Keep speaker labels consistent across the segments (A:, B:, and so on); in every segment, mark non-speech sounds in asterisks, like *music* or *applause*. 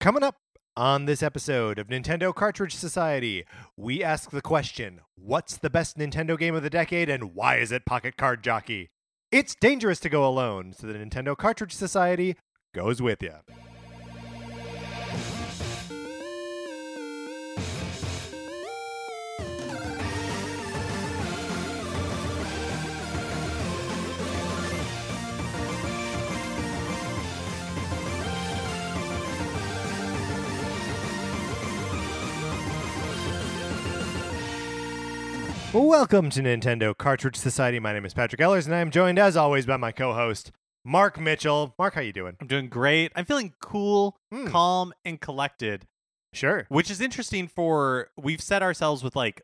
A: Coming up on this episode of Nintendo Cartridge Society, we ask the question What's the best Nintendo game of the decade and why is it Pocket Card Jockey? It's dangerous to go alone, so the Nintendo Cartridge Society goes with you. Welcome to Nintendo Cartridge Society. My name is Patrick Ellers, and I am joined, as always, by my co-host Mark Mitchell. Mark, how you doing?
B: I'm doing great. I'm feeling cool,
A: Hmm.
B: calm, and collected,
A: Sure.
B: which is interesting for we've set ourselves with like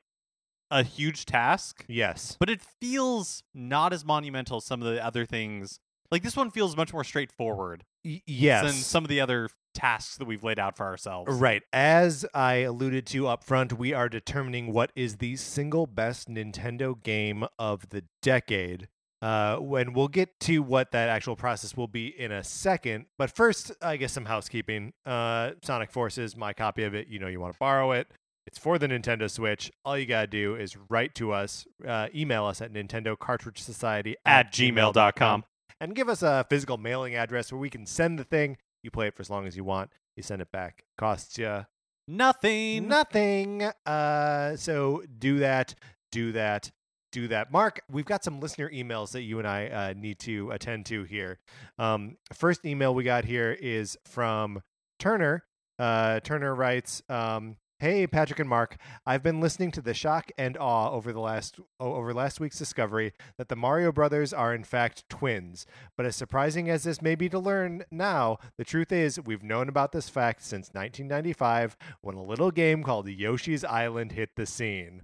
B: a huge task,
A: Yes.
B: but it feels not as monumental as some of the other things. Like this one feels much more straightforward
A: Y- yes.
B: than some of the other tasks that we've laid out for ourselves.
A: Right. As I alluded to up front, we are determining what is the single best Nintendo game of the decade. Uh, when we'll get to what that actual process will be in a second. But first, I guess some housekeeping. Uh, Sonic Forces, my copy of it, you know you want to borrow it. It's for the Nintendo Switch. All you got to do is write to us, uh, email us at Nintendo Cartridge Society
B: At gmail.com.
A: and give us a physical mailing address where we can send the thing. You play it for as long as you want. You send it back. Costs you
B: Nothing.
A: nothing. Uh, so do that. Do that. Do that. Mark, we've got some listener emails that you and I uh, need to attend to here. Um, first email we got here is from Turner. Uh, Turner writes, um, "Hey Patrick and Mark, I've been listening to the shock and awe over the last over last week's discovery that the Mario brothers are in fact twins. But as surprising as this may be to learn now, the truth is we've known about this fact since 1995 when a little game called Yoshi's Island hit the scene."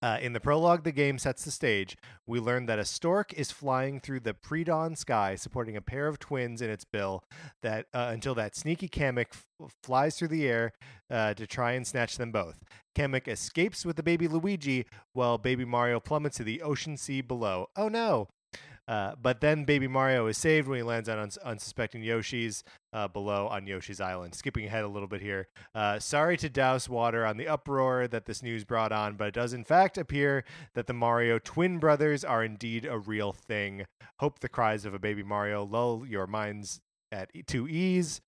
A: Uh, in the prologue, the game sets the stage. We learn that a stork is flying through the pre-dawn sky, supporting a pair of twins in its bill. That uh, until that sneaky Kamek f- flies through the air uh, to try and snatch them both. Kamek escapes with the baby Luigi, while baby Mario plummets to the ocean sea below. Oh no! Uh, but then Baby Mario is saved when he lands on uns- unsuspecting Yoshi's uh, below on Yoshi's Island. Skipping ahead a little bit here. Uh, sorry to douse water on the uproar that this news brought on, but it does in fact appear that the Mario twin brothers are indeed a real thing. Hope the cries of a baby Mario lull your minds at e- to ease.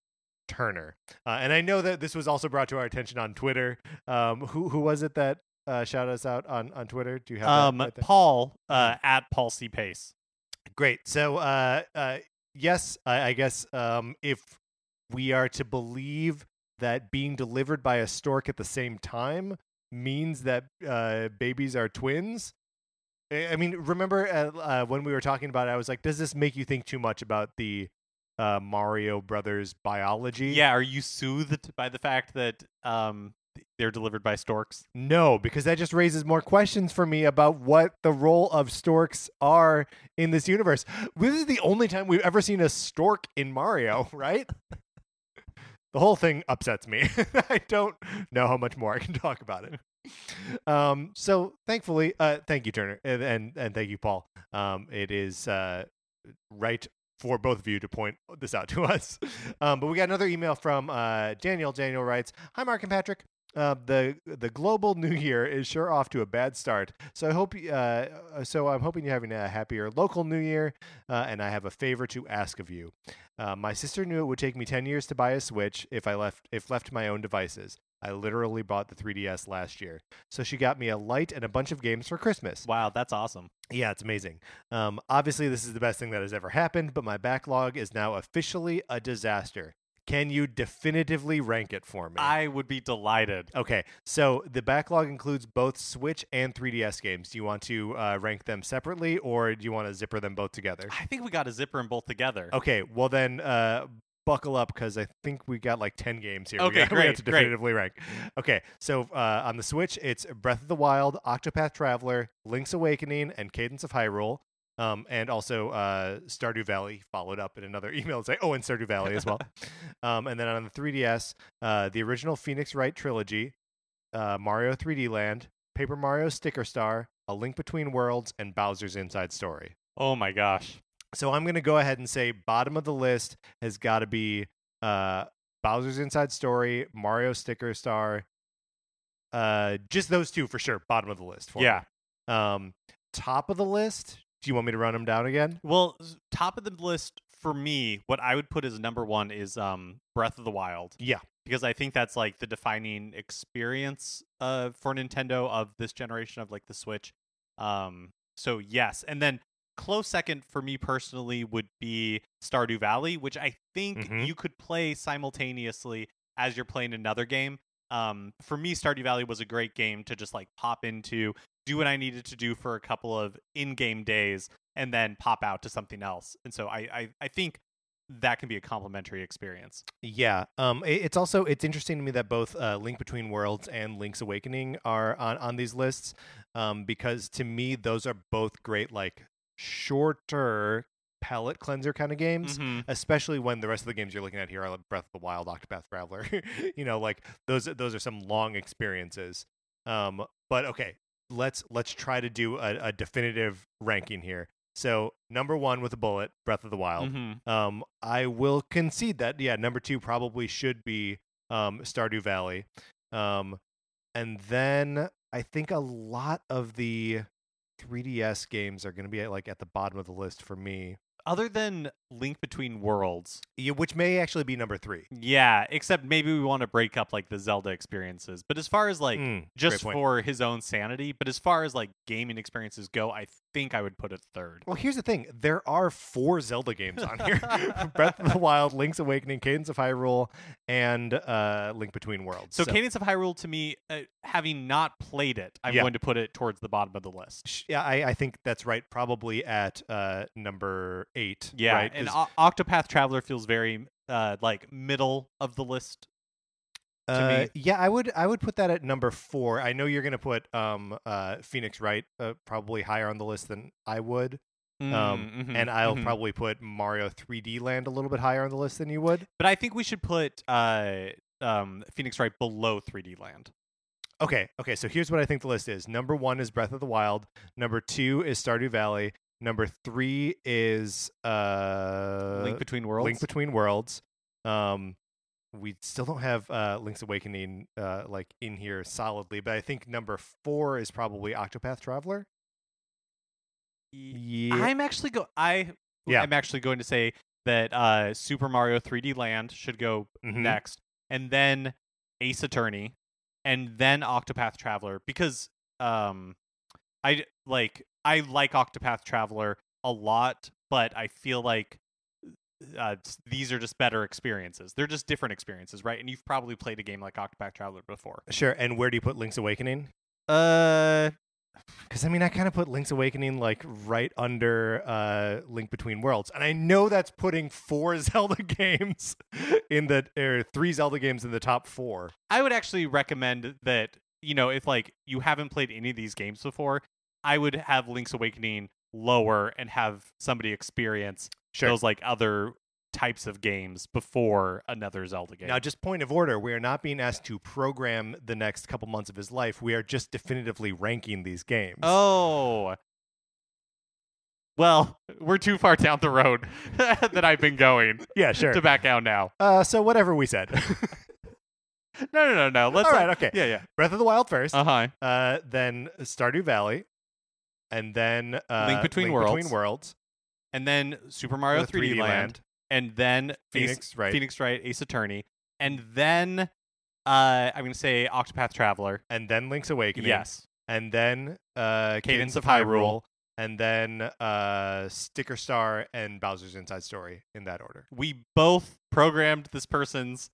A: Turner, uh, and I know that this was also brought to our attention on Twitter. Um, who who was it that uh, shouted us out on on Twitter? Do you have
B: Um,
A: right?
B: Paul uh, at Paul C Pace.
A: Great. So, uh, uh, yes, I, I guess um, if we are to believe that being delivered by a stork at the same time means that uh, babies are twins. I I mean, remember uh, uh, when we were talking about it, I was like, does this make you think too much about the uh, Mario Brothers biology?
B: Yeah, are you soothed by the fact that um they're delivered by storks?
A: No, because that just raises more questions for me about what the role of storks are in this universe. This is the only time we've ever seen a stork in Mario, *laughs* right? the whole thing upsets me. *laughs* I don't know how much more I can talk about it. Um, so thankfully, uh, thank you, Turner, and and, and thank you, Paul. Um, it is uh, right for both of you to point this out to *laughs* us. Um, but we got another email from uh, Daniel. Daniel writes, "Hi, Mark and Patrick. Uh, the the global *laughs* new year is sure off to a bad start. So I hope uh, uh, so I'm hoping you're having a happier local new year. Uh, and I have a favor to ask of you. Uh, my sister knew it would take me 10 years to buy a Switch if I left if left to my own devices. I literally bought the 3DS last year. So she got me a light and a bunch of games for Christmas.
B: Wow, that's awesome.
A: Yeah, it's amazing. Um, obviously, this is the best thing that has ever happened, but my backlog is now officially a disaster. Can you definitively rank it for me?
B: I would be delighted.
A: Okay, so the backlog includes both Switch and 3DS games. Do you want to uh, rank them separately, or do you want to zipper them both together?
B: I think we got to zipper them both together.
A: Okay, well then, uh, buckle up because I think we got like ten games here. we
B: Okay,
A: got, we have
B: great,
A: to
B: great.
A: definitively rank. Okay, so uh, on the Switch, it's Breath of the Wild, Octopath Traveler, Link's Awakening, and Cadence of Hyrule. Um, and also uh, Stardew Valley followed up in another *laughs* email. It's like, oh, and Stardew Valley as well. *laughs* um, and then on the 3DS, uh, the original Phoenix Wright trilogy, uh, Mario 3D Land, Paper Mario Sticker Star, A Link Between Worlds, and Bowser's Inside Story.
B: Oh my gosh.
A: So I'm going to go ahead and say bottom of the list has got to be uh, Bowser's Inside Story, Mario Sticker Star. Uh, just those two for sure. Bottom of the list. For
B: Yeah.
A: Me. Um, top of the list. Do you want me to run them down again?
B: Well, top of the list for me, what I would put as number one is um Breath of the Wild.
A: Yeah.
B: because I think that's like the defining experience uh, for Nintendo of this generation of like the Switch. Um, so yes, and then close second for me personally would be Stardew Valley, which I think
A: Mhm.
B: you could play simultaneously as you're playing another game. Um, for me, Stardew Valley was a great game to just like pop into, do what I needed to do for a couple of in-game days, and then pop out to something else. And so I, I, I think that can be a complementary experience.
A: Yeah. Um, it- it's also it's interesting to me that both uh, Link Between Worlds and Link's Awakening are on on these lists, um, because to me those are both great like shorter palette cleanser kind of games.
B: Mhm.
A: Especially when the rest of the games you're looking at here are like Breath of the Wild, Octopath Traveler. *laughs* you know, like those those are some long experiences. Um, but okay, let's let's try to do a, a definitive ranking here. So number one with a bullet, Breath of the Wild.
B: Mhm.
A: Um, I will concede that yeah, number two probably should be um, Stardew Valley, um, and then I think a lot of the 3DS games are going to be at, like at the bottom of the list for me.
B: Other than Link Between Worlds,
A: Yeah, which may actually be number three.
B: yeah, except maybe we want to break up like the Zelda experiences. But as far as like
A: Mm, great
B: just
A: point.
B: for his own sanity, but as far as like gaming experiences go, I think I would put it third.
A: Well, here's the thing: there are four Zelda games on here: *laughs* *laughs* Breath of the Wild, Link's Awakening, Cadence of Hyrule, and uh, Link Between Worlds.
B: So, Cadence of Hyrule, to me, uh, having not played it, I'm
A: Yeah.
B: going to put it towards the bottom of the list.
A: Sh- Yeah, I, I think that's right. Probably at uh, number eight.
B: Yeah,
A: right?
B: And O- Octopath Traveler feels very uh, like middle of the list. to
A: uh,
B: me.
A: yeah, I would I would put that at number four. I know you're gonna put um uh Phoenix Wright uh, probably higher on the list than I would, um,
B: Mm, mhm,
A: and I'll
B: mhm.
A: probably put Mario 3D Land a little bit higher on the list than you would.
B: But I think we should put uh, um, Phoenix Wright below 3D Land.
A: Okay, okay. So here's what I think the list is. Number one is Breath of the Wild. Number two is Stardew Valley. Number three is uh
B: Link Between Worlds.
A: Link Between Worlds. Um, we still don't have uh, Link's Awakening uh, like in here solidly, but I think number four is probably Octopath Traveler. Yeah,
B: I'm actually go. I
A: Yeah.
B: I'm actually going to say that uh, Super Mario 3D Land should go
A: Mhm.
B: next, and then Ace Attorney, and then Octopath Traveler because um, I like I like Octopath Traveler a lot, but I feel like uh, these are just better experiences. They're just different experiences, right? And you've probably played a game like Octopath Traveler before.
A: Sure. And where do you put Link's Awakening?
B: Uh,
A: Because I mean, I kind of put Link's Awakening like right under uh, Link Between Worlds, and I know that's putting four *laughs* Zelda games in the or three Zelda games in the top four.
B: I would actually recommend that you know if like you haven't played any of these games before, I would have Link's Awakening lower and have somebody experience
A: Sure.
B: those like other types of games before another Zelda game.
A: Now, just point of order, we are not being asked to program the next couple months of his life. We are just definitively ranking these games.
B: oh. Well, we're too far down the road *laughs* that I've been going *laughs*
A: yeah, sure.
B: to back out now.
A: Uh, so whatever we said. *laughs*
B: No, no, no, no. Let's
A: All
B: not-
A: okay.
B: Yeah, yeah.
A: Breath of the Wild first,
B: Uh huh.
A: uh, then Stardew Valley, and then uh,
B: Link Between Worlds.
A: Between Worlds,
B: And then Super Mario
A: with
B: 3D, Land, and then Ace-
A: Phoenix, right?
B: Phoenix Wright, Ace Attorney, and then uh, I'm gonna say Octopath Traveler.
A: and then Link's Awakening.
B: Yes,
A: and then uh,
B: Cadence of
A: Hyrule,
B: Hyrule.
A: and then uh, Sticker Star and Bowser's Inside Story in that order.
B: we both programmed this person's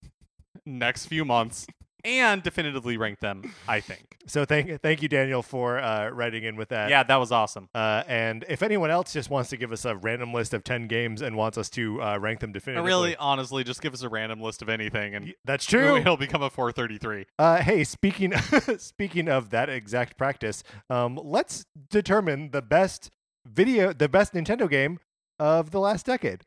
B: next few months *laughs* and definitively ranked them. I think. *laughs*
A: So thank thank you, Daniel, for uh, writing in with that.
B: Yeah, that was awesome.
A: Uh, and if anyone else just wants to give us a random list of ten games and wants us to uh, rank them definitively,
B: really, honestly, just give us a random list of anything, and
A: that's true.
B: It'll become a 433.
A: Uh, hey, speaking *laughs* speaking of that exact practice, um, let's determine the best video, the best Nintendo game of the last decade.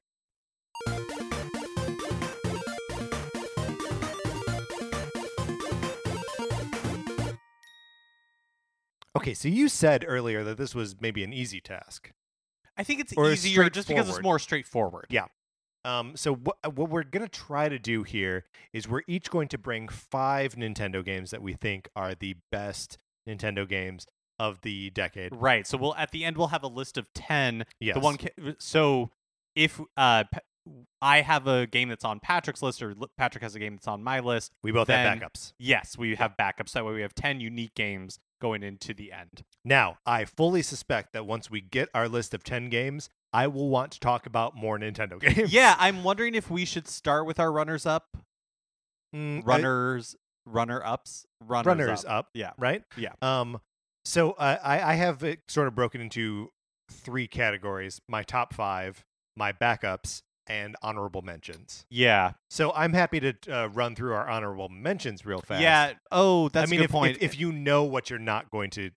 A: Okay, so you said earlier that this was maybe an easy task.
B: I think it's
A: Or
B: easier just because it's
A: straightforward.
B: more straightforward.
A: Yeah. Um, so what what we're gonna try to do here is we're each going to bring five Nintendo games that we think are the best Nintendo games of the decade.
B: Right. So we'll at the end we'll have a list of ten.
A: Yes.
B: The one. Ca- so if uh, Pa- I have a game that's on Patrick's list, or Patrick has a game that's on my list,
A: we both
B: then-
A: have backups.
B: yes, we have backups. That way, we have ten unique games going into the end.
A: Now, I fully suspect that once we get our list of ten games, I will want to talk about more Nintendo *laughs* games.
B: yeah, I'm wondering if we should start with our runners up,
A: Mm,
B: runners, runner ups, runners,
A: runners
B: up.
A: up,
B: Yeah.
A: right?
B: Yeah.
A: Um, so uh, I I have it sort of broken into three categories: my top five, my backups, and honorable mentions.
B: Yeah.
A: So I'm happy to uh, run through our honorable mentions real fast.
B: Yeah. Oh, that's
A: I mean,
B: a good
A: if,
B: point.
A: If, if you know what you're not going to,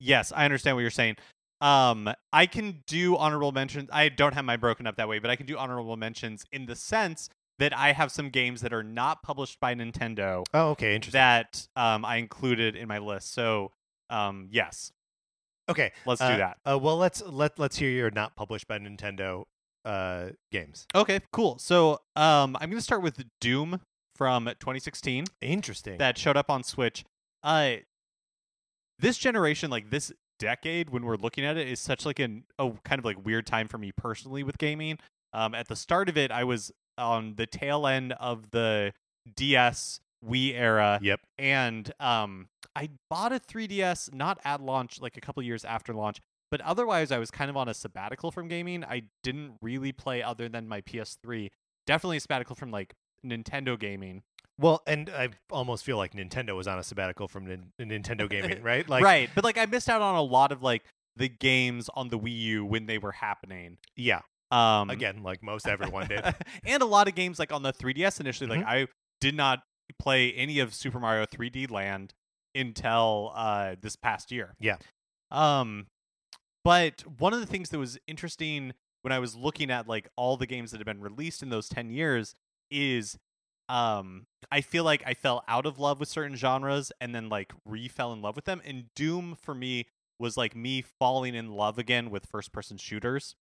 B: Yes, I understand what you're saying. Um, I can do honorable mentions. I don't have mine broken up that way, but I can do honorable mentions in the sense that I have some games that are not published by Nintendo
A: oh, okay, interesting.
B: that um, I included in my list. So, um, yes,
A: okay,
B: let's
A: uh,
B: do that.
A: Uh, well, let's let let's hear your not published by Nintendo uh, games.
B: Okay, cool. So, um, I'm going to start with Doom from 2016
A: Interesting.
B: that showed up on Switch. Uh, this generation, like this decade, when we're looking at it, is such like an oh kind of like weird time for me personally with gaming. Um, at the start of it, I was on the tail end of the DS Wii era,
A: yep.
B: and um, I bought a 3DS not at launch, like a couple years after launch. But otherwise, I was kind of on a sabbatical from gaming. I didn't really play other than my PS3. Definitely a sabbatical from like Nintendo gaming.
A: Well, and I almost feel like Nintendo was on a sabbatical from nin- Nintendo gaming, right? *laughs* Like,
B: right, but like I missed out on a lot of like the games on the Wii U when they were happening.
A: Yeah.
B: Um,
A: Again, like most *laughs* everyone did.
B: and a lot of games like on the 3DS initially.
A: Mm-hmm.
B: Like I did not play any of Super Mario 3D Land until uh, this past year.
A: Yeah.
B: Um, but one of the things that was interesting when I was looking at like all the games that have been released in those 10 years is um I feel like I fell out of love with certain genres and then like re fell in love with them and Doom for me was like me falling in love again with first person shooters.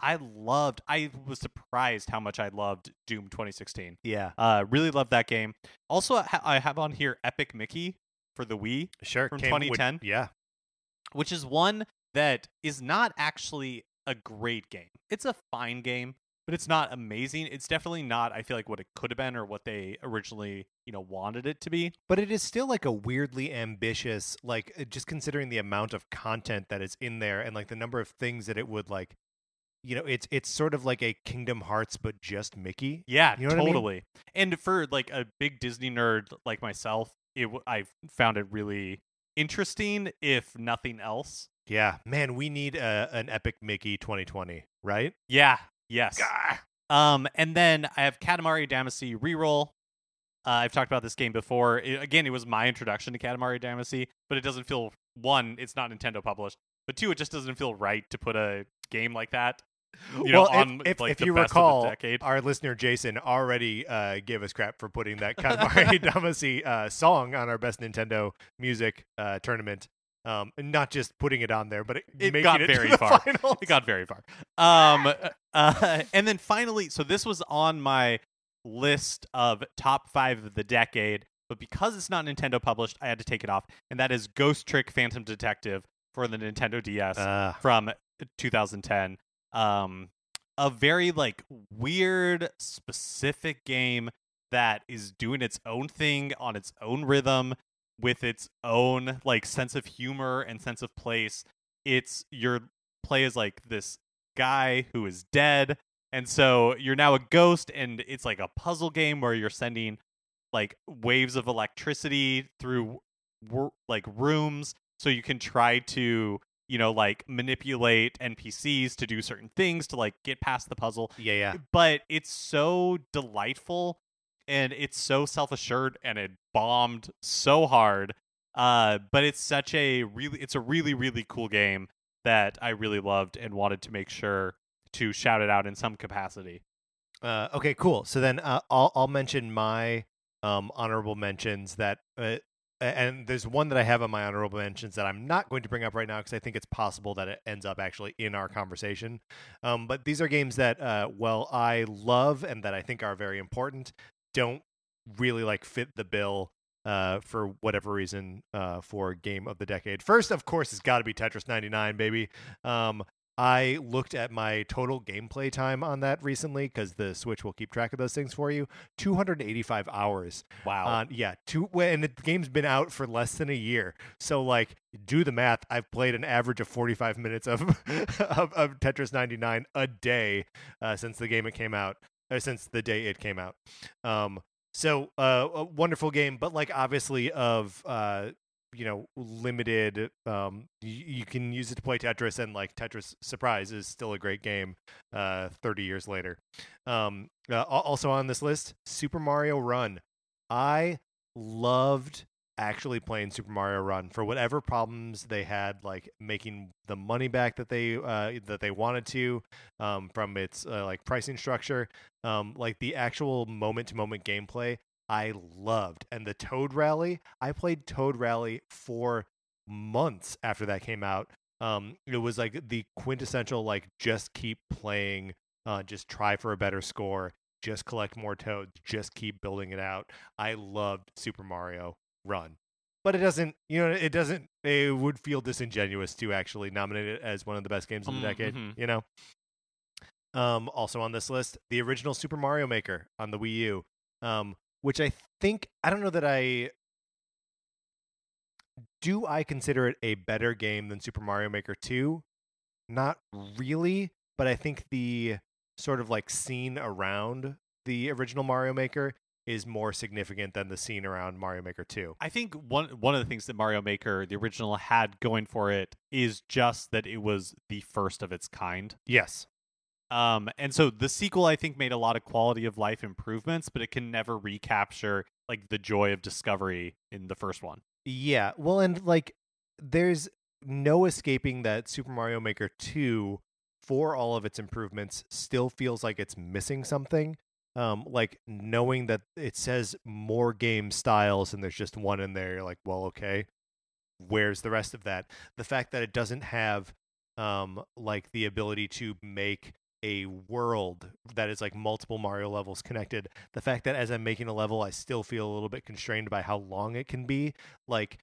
B: I loved I was surprised how much I loved Doom 2016.
A: yeah.
B: Uh really loved that game. Also I have on here Epic Mickey for the Wii
A: Sure.
B: From
A: came with-
B: 2010?
A: yeah.
B: which is one that is not actually a great game. It's a fine game, but it's not amazing. It's definitely not I feel like what it could have been or what they originally, you know, wanted it to be.
A: But it is still like a weirdly ambitious, like uh, just considering the amount of content that is in there and like the number of things that it would like, you know, it's it's sort of like a Kingdom Hearts but just Mickey.
B: Yeah,
A: You know what I mean?
B: totally. And for like a big Disney nerd like myself, it i found it really interesting if nothing else.
A: Yeah, man, we need a, an epic Mickey 2020, right?
B: Yeah, yes.
A: Gah!
B: Um, and then I have Katamari Damacy reroll. Uh, I've talked about this game before. It- again, it was my introduction to Katamari Damacy, but it doesn't feel one, it's not Nintendo published, but two, it just doesn't feel right to put a game like that. You know,
A: well, if-
B: on
A: if,
B: like
A: if
B: the
A: you recall,
B: decade.
A: our listener Jason already uh, gave us crap for putting that *laughs* Katamari Damacy uh, song on our best Nintendo music uh, tournament. Um, and not just putting it on there, but it,
B: It got
A: it
B: very
A: the
B: far. *laughs*
A: finals.
B: It got very far. Um, *laughs* uh, and then finally, so this was on my list of top five of the decade, but because it's not Nintendo published, I had to take it off, and that is Ghost Trick Phantom Detective for the Nintendo DS
A: Uh,
B: from 2010. Um, a very like weird, specific game that is doing its own thing on its own rhythm with its own like sense of humor and sense of place. It's your play is like this guy who is dead, and so you're now a ghost, and it's like a puzzle game where you're sending like waves of electricity through like rooms so you can try to you know like manipulate npcs to do certain things to like get past the puzzle
A: yeah, yeah.
B: but it's so delightful and it's so self-assured and it bombed so hard uh but it's such a really it's a really really cool game that i really loved and wanted to make sure to shout it out in some capacity
A: Uh, okay, cool. So then uh, I'll I'll mention my um, honorable mentions that uh, and there's one that I have on my honorable mentions that I'm not going to bring up right now because I think it's possible that it ends up actually in our conversation. Um, but these are games that, uh, well, I love and that I think are very important. Don't really like fit the bill uh, for whatever reason uh, for game of the decade. First, of course, it's got to be Tetris 99, baby. Um, I looked at my total gameplay time on that recently because the Switch will keep track of those things for you. 285 hours.
B: Wow.
A: Yeah, two and the game's been out for less than a year. So like, do the math. I've played an average of 45 minutes of *laughs* of, of Tetris 99 a day uh, since the game it came out, or since the day it came out. Um, so uh, a wonderful game, but like obviously of uh, you know limited. Um, you, you can use it to play Tetris, and like Tetris Surprise is still a great game. Uh, 30 years later. Um, uh, also on this list, Super Mario Run. I loved actually playing Super Mario Run for whatever problems they had, like making the money back that they uh, that they wanted to um, from its uh, like pricing structure. Um, like the actual moment to moment gameplay, I loved, and the Toad Rally. I played Toad Rally for months after that came out. Um, it was like the quintessential like just keep playing, uh, just try for a better score, just collect more toads, just keep building it out. I loved Super Mario Run. But it doesn't, you know, it doesn't, it would feel disingenuous to actually nominate it as one of the best games of the
B: Mm,
A: decade,
B: mhm.
A: you know? Um, also on this list, the original Super Mario Maker on the Wii U, um, which I think, I don't know that I, do I consider it a better game than Super Mario Maker 2? Not really, but I think the sort of like scene around the original Mario Maker is more significant than the scene around Mario Maker 2.
B: I think one one of the things that Mario Maker, the original, had going for it is just that it was the first of its kind.
A: Yes.
B: Um, and so the sequel, I think, made a lot of quality of life improvements, but it can never recapture like the joy of discovery in the first one.
A: Yeah. Well, and like there's no escaping that Super Mario Maker 2 for all of its improvements still feels like it's missing something. Um like knowing that it says more game styles and there's just one in there you're like, "Well, okay. Where's the rest of that?" The fact that it doesn't have um like the ability to make a world that is like multiple Mario levels connected. The fact that as I'm making a level, I still feel a little bit constrained by how long it can be. Like,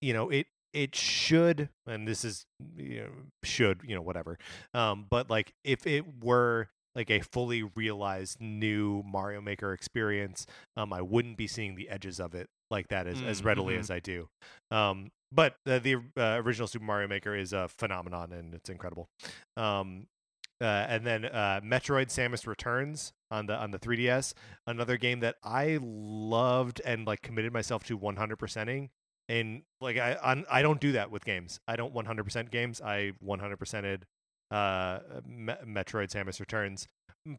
A: you know, it it should, and this is you know, should you know whatever. Um, but like if it were like a fully realized new Mario Maker experience, um, I wouldn't be seeing the edges of it like that as, as
B: Mm,
A: readily
B: mhm.
A: as I do. Um, but uh, the uh, original Super Mario Maker is a phenomenon and it's incredible. Um, uh, and then uh, Metroid: Samus Returns on the on the 3DS, another game that I loved and like committed myself to 100%ing. And like I I'm, I don't do that with games. I don't 100% games. I 100%ed uh, Me- Metroid: Samus Returns.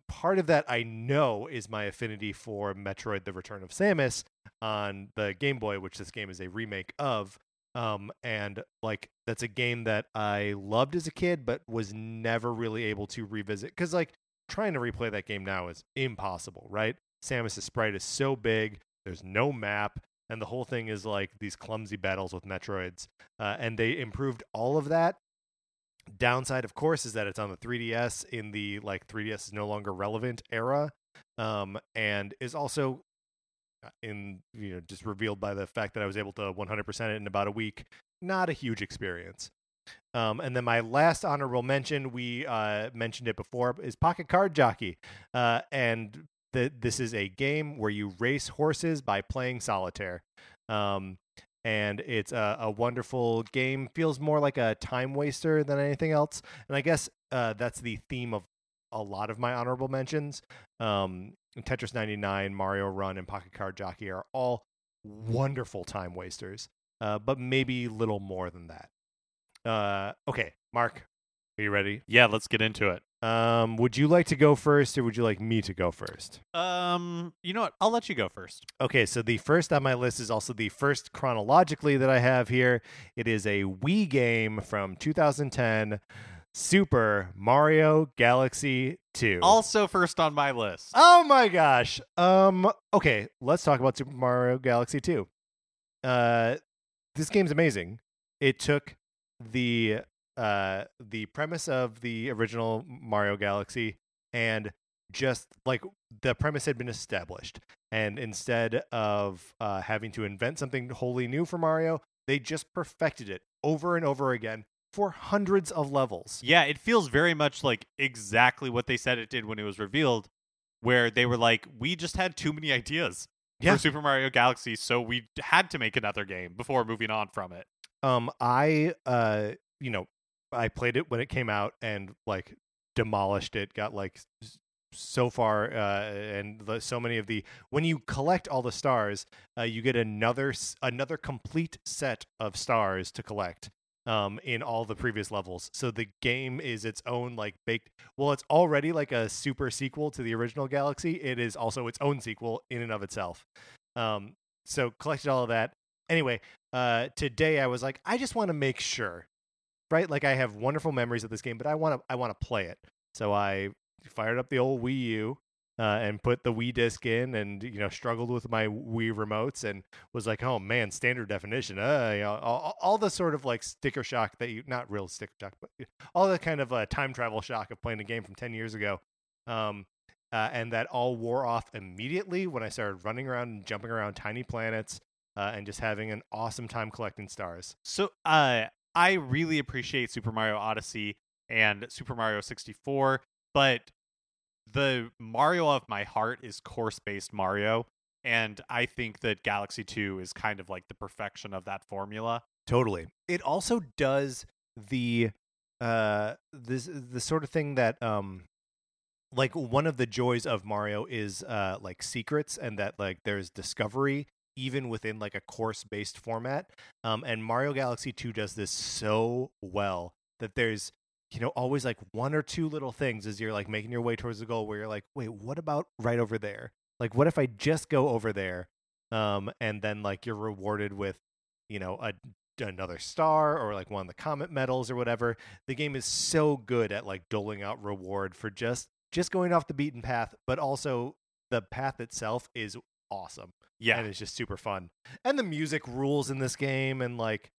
A: Part of that I know is my affinity for Metroid: The Return of Samus on the Game Boy, which this game is a remake of um and like that's a game that i loved as a kid but was never really able to revisit because like trying to replay that game now is impossible right samus's sprite is so big there's no map and the whole thing is like these clumsy battles with metroids uh, and they improved all of that downside of course is that it's on the 3ds in the like 3ds is no longer relevant era um and is also uh, in you know just revealed by the fact that I was able to 100% it in about a week. Not a huge experience. Um, and then my last honorable mention, we uh, mentioned it before, is Pocket Card Jockey, uh, and th- this is a game where you race horses by playing solitaire. Um, and it's a, a wonderful game. Feels more like a time waster than anything else. And I guess uh, that's the theme of a lot of my honorable mentions. Um, Tetris 99, Mario Run, and Pocket Card Jockey are all wonderful time wasters, uh, but maybe little more than that. Uh, okay, Mark, are you ready?
B: Yeah, let's get into it.
A: Um, would you like to go first, or would you like me to go first?
B: Um, you know what? I'll let you go first.
A: Okay, so the first on my list is also the first chronologically that I have here. It is a Wii game from 2010, Super Mario Galaxy 2.
B: Also first on my list.
A: Oh my gosh. Um okay, let's talk about Super Mario Galaxy 2. uh, this game's amazing. It took the uh, the premise of the original Mario Galaxy and just like the premise had been established, and instead of uh, having to invent something wholly new for Mario, they just perfected it over and over again for hundreds of levels.
B: Yeah, it feels very much like exactly what they said it did when it was revealed, where they were like, we just had too many ideas
A: Yeah.
B: for Super Mario Galaxy, so we had to make another game before moving on from it.
A: Um, I uh, you know, I played it when it came out and like demolished it. Got like so far, uh, and the, so many of the when you collect all the stars, uh, you get another another complete set of stars to collect. Um, in all the previous levels, so the game is its own like baked. Well, it's already like a super sequel to the original Galaxy. It is also its own sequel in and of itself. Um, so collected all of that. Anyway, uh, today I was like, I just want to make sure, right? Like I have wonderful memories of this game, but I want to, I want to play it. So I fired up the old Wii U uh, and put the Wii disc in, and you know, struggled with my Wii remotes, and was like, oh man, standard definition. Uh, you know, all, all the sort of like sticker shock that you, not real sticker shock, but all the kind of uh, time travel shock of playing a game from ten years ago. Um, uh, and that all wore off immediately when I started running around and jumping around tiny planets uh, and just having an awesome time collecting stars.
B: So, uh, I really appreciate Super Mario Odyssey and Super Mario 64, but the Mario of my heart is course based Mario. And I think that Galaxy 2 is kind of like the perfection of that formula.
A: Totally. It also does the uh this the sort of thing that um like one of the joys of Mario is uh like secrets and that like there's discovery even within like a course based format. Um and Mario Galaxy 2 does this so well that there's you know always like one or two little things as you're like making your way towards the goal where you're like wait what about right over there like what if i just go over there um and then like you're rewarded with you know a another star or like one of the comet medals or whatever the game is so good at like doling out reward for just just going off the beaten path but also the path itself is awesome
B: Yeah.
A: and it's just super fun and the music rules in this game and like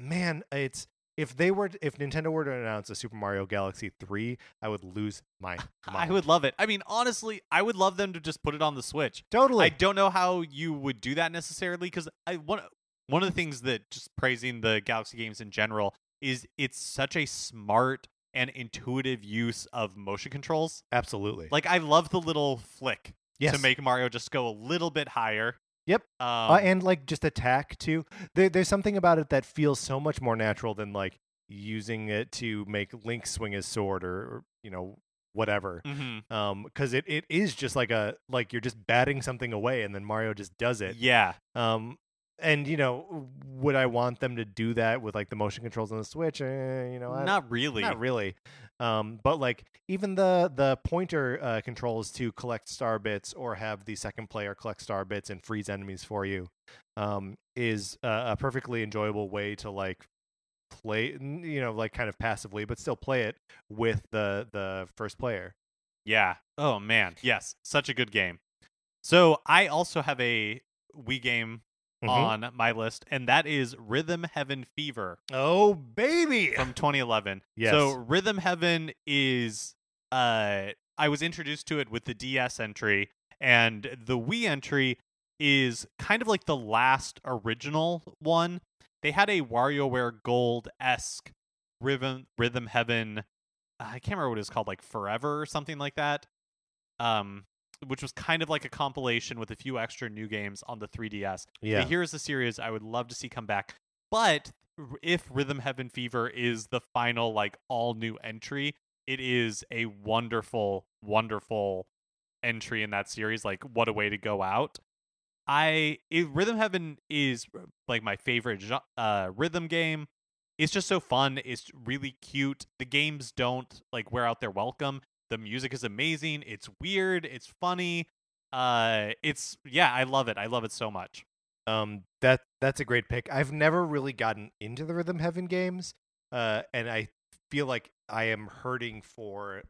A: man it's if they were if nintendo were to announce a super mario galaxy 3 i would lose my *laughs*
B: I would love it. I mean, honestly, I would love them to just put it on the Switch.
A: totally
B: I don't know how you would do that necessarily because I one one of the things that just praising the Galaxy games in general is it's such a smart and intuitive use of motion controls.
A: absolutely
B: Like I love the little flick
A: yes
B: to make Mario just go a little bit higher.
A: Yep.
B: Um,
A: uh, and like just attack too there, there's something about it that feels so much more natural than like using it to make link swing his sword or, or you know whatever
B: mhm.
A: um because it, it is just like a like you're just batting something away and then mario just does it
B: yeah.
A: um and you know would i want them to do that with like the motion controls on the switch eh, you know I-
B: Not really.
A: not really um but like even the the pointer uh, controls to collect star bits or have the second player collect star bits and freeze enemies for you um is a perfectly enjoyable way to like play you know like kind of passively but still play it with the the first player
B: Yeah. Oh man. Yes. Such a good game. So I also have a Wii game
A: Mhm.
B: on my list, and that is Rhythm Heaven Fever.
A: oh baby
B: from 2011.
A: Yes.
B: So Rhythm Heaven is uh I was introduced to it with the DS entry and the Wii entry is kind of like the last original one. They had a WarioWare Gold-esque Rhythm Rhythm Heaven I can't remember what it was called like Forever or something like that. Um which was kind of like a compilation with a few extra new games on the 3DS.
A: yeah
B: But here is a series I would love to see come back. But if Rhythm Heaven Fever is the final, like all new entry, it is a wonderful, wonderful entry in that series. Like, what a way to go out! I it, Rhythm Heaven is like my favorite uh, rhythm game. It's just so fun. It's really cute. The games don't like wear out their welcome. The music is amazing. It's weird. It's funny. Uh, it's yeah, I love it. I love it so much.
A: Um, that that's a great pick. I've never really gotten into the Rhythm Heaven games, uh, and I feel like I am hurting for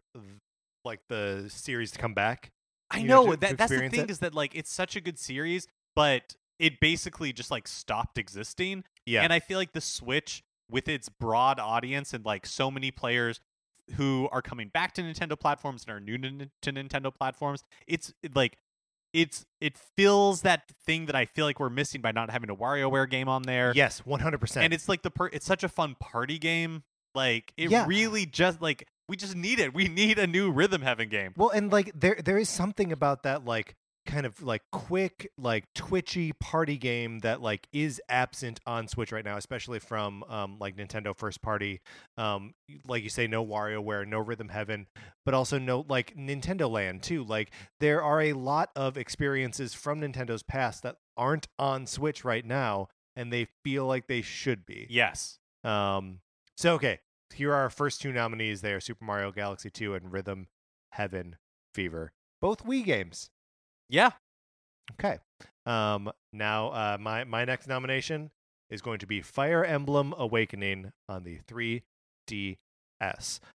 A: like the series to come back.
B: I
A: know,
B: know
A: to-
B: that
A: to
B: that's the thing
A: it?
B: is that like it's such a good series, but it basically just like stopped existing.
A: Yeah.
B: And I feel like the Switch, with its broad audience and like so many players who are coming back to Nintendo platforms and are new to, to Nintendo platforms, it's like it's it fills that thing that I feel like we're missing by not having a WarioWare game on there.
A: yes, one hundred percent.
B: And it's like the per- it's such a fun party game. Like it
A: Yeah.
B: really just like we just need it. We need a new Rhythm Heaven game.
A: Well, and like there there is something about that like kind of like quick like twitchy party game that like is absent on Switch right now, especially from um like Nintendo first party. Um like you say no WarioWare, no Rhythm Heaven, but also no like Nintendo Land too. Like there are a lot of experiences from Nintendo's past that aren't on Switch right now and they feel like they should be.
B: Yes.
A: Um, so okay, here are our first two nominees. They are Super Mario Galaxy 2 and Rhythm Heaven Fever, both Wii games.
B: Yeah.
A: Okay. Um, now uh, my my next nomination is going to be Fire Emblem Awakening on the 3DS.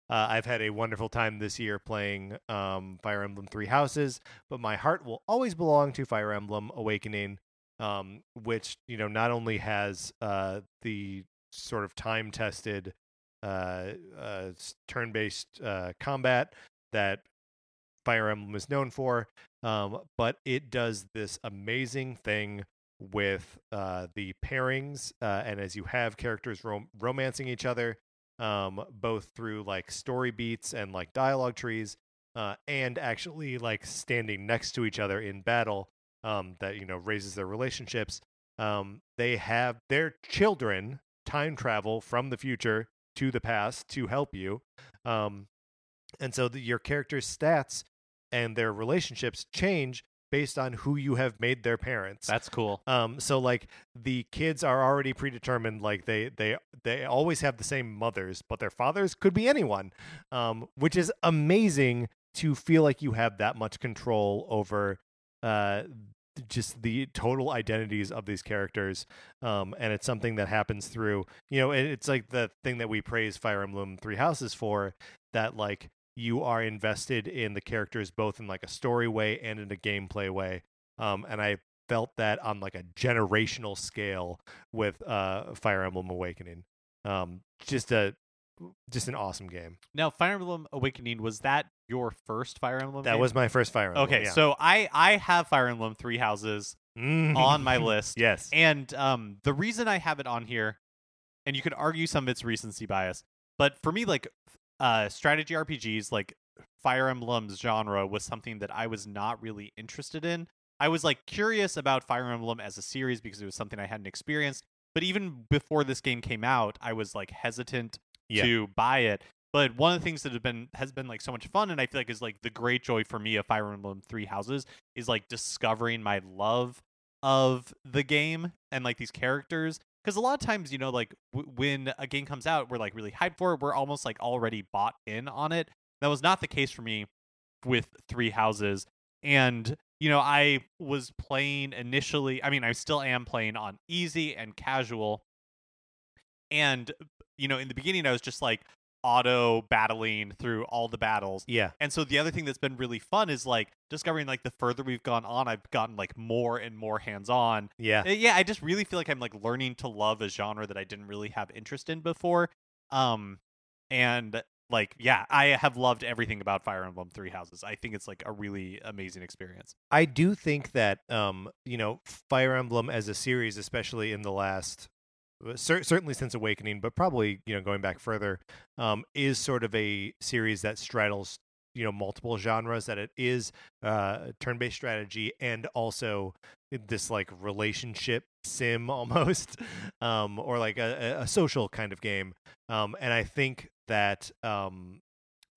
A: Uh, I've had a wonderful time this year playing um, Fire Emblem Three Houses, but my heart will always belong to Fire Emblem Awakening, um, which you know not only has uh, the sort of time tested uh, uh, turn based uh, combat that Fire Emblem is known for, um, but it does this amazing thing with uh, the pairings, uh, and as you have characters rom- romancing each other, um, both through like story beats and like dialogue trees, uh, and actually like standing next to each other in battle, um, that you know raises their relationships. Um, they have their children time travel from the future to the past to help you, um, and so the, your character's stats and their relationships change based on who you have made their parents.
B: That's cool.
A: Um, so like the kids are already predetermined, like they they they always have the same mothers, but their fathers could be anyone, um, which is amazing to feel like you have that much control over uh just the total identities of these characters um and it's something that happens through you know it, it's like the thing that we praise fire emblem three houses for that like you are invested in the characters both in like a story way and in a gameplay way um and i felt that on like a generational scale with uh fire emblem awakening um just a just an awesome game
B: Now, Fire Emblem Awakening was that your first Fire Emblem?
A: that
B: game?
A: was my first fire emblem
B: okay.
A: yeah.
B: So I I have Fire Emblem Three Houses
A: Mm.
B: on my *laughs* list,
A: yes
B: and um the reason I have it on here, and you could argue some of its recency bias, but for me, like uh strategy RPGs, like Fire Emblem's genre was something that I was not really interested in. I was like curious about Fire Emblem as a series because it was something I hadn't experienced. But even before this game came out, I was like hesitant
A: Yeah.
B: to buy it. But one of the things that have been has been like so much fun, and I feel like is like the great joy for me of Fire Emblem Three Houses is like discovering my love of the game and like these characters. Because a lot of times, you know, like w- when a game comes out, we're like really hyped for it. We're almost like already bought in on it. That was not the case for me with Three Houses. And you know, I was playing initially. I mean, I still am playing on easy and casual. And you know, in the beginning, I was just like auto battling through all the battles.
A: yeah
B: And so the other thing that's been really fun is like discovering like the further we've gone on, I've gotten like more and more hands on.
A: yeah
B: Yeah, I just really feel like I'm like learning to love a genre that I didn't really have interest in before. Um and like yeah, I have loved everything about Fire Emblem Three Houses. I think it's like a really amazing experience.
A: I do think that um, you know, Fire Emblem as a series, especially in the last cer- certainly since Awakening, but probably, you know, going back further, um, is sort of a series that straddles, you know, multiple genres that it is uh turn-based strategy and also this like relationship sim *laughs* almost um or like a, a- a social kind of game. Um and i think that um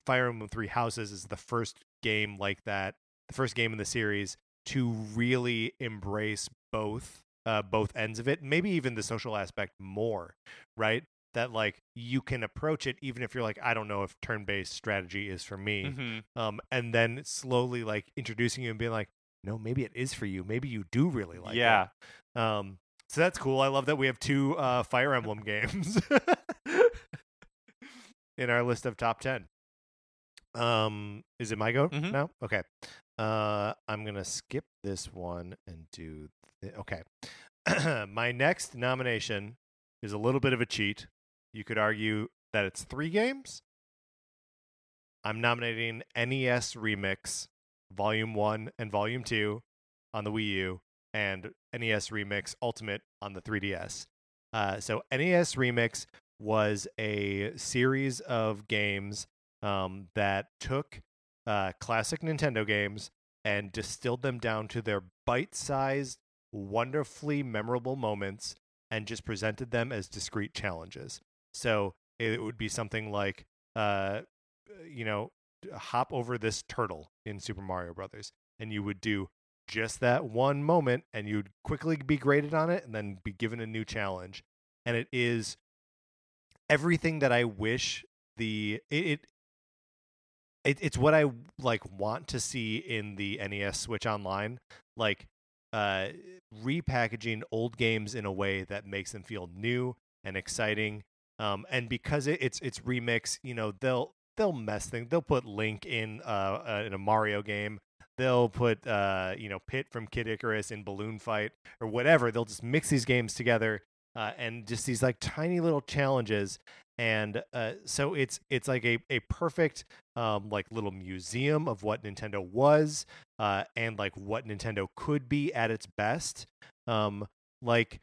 A: fire emblem three houses is the first game like that the first game in the series to really embrace both uh, both ends of it maybe even the social aspect more right? That like you can approach it even if you're like i don't know if turn-based strategy is for me
B: Mm-hmm.
A: um and then slowly like introducing you and being like no maybe it is for you. Maybe you do really like
B: yeah.
A: it um so that's cool. I love that we have two uh fire emblem games *laughs* in our list of top 10 um is it my go
B: Mhm.
A: now? Okay Uh, I'm gonna skip this one and do. Th- okay, *clears throat* my next nomination is a little bit of a cheat. You could argue that it's three games. I'm nominating NES Remix Volume One and Volume Two on the Wii U, and NES Remix Ultimate on the 3DS. Uh, so NES Remix was a series of games um, that took uh, classic Nintendo games and distilled them down to their bite-sized, wonderfully memorable moments, and just presented them as discrete challenges. So it would be something like, uh, you know, hop over this turtle in Super Mario Brothers, and you would do just that one moment, and you'd quickly be graded on it, and then be given a new challenge. And it is everything that I wish the it, it it, it's what I like want to see in the NES Switch Online, like uh, repackaging old games in a way that makes them feel new and exciting. Um, and because it, it's it's remix, you know they'll they'll mess things. They'll put Link in uh, uh in a Mario game. They'll put uh you know Pit from Kid Icarus in Balloon Fight or whatever. They'll just mix these games together uh, and just these like tiny little challenges and uh, so it's it's like a, a perfect um, like little museum of what Nintendo was uh, and like what Nintendo could be at its best. Um, like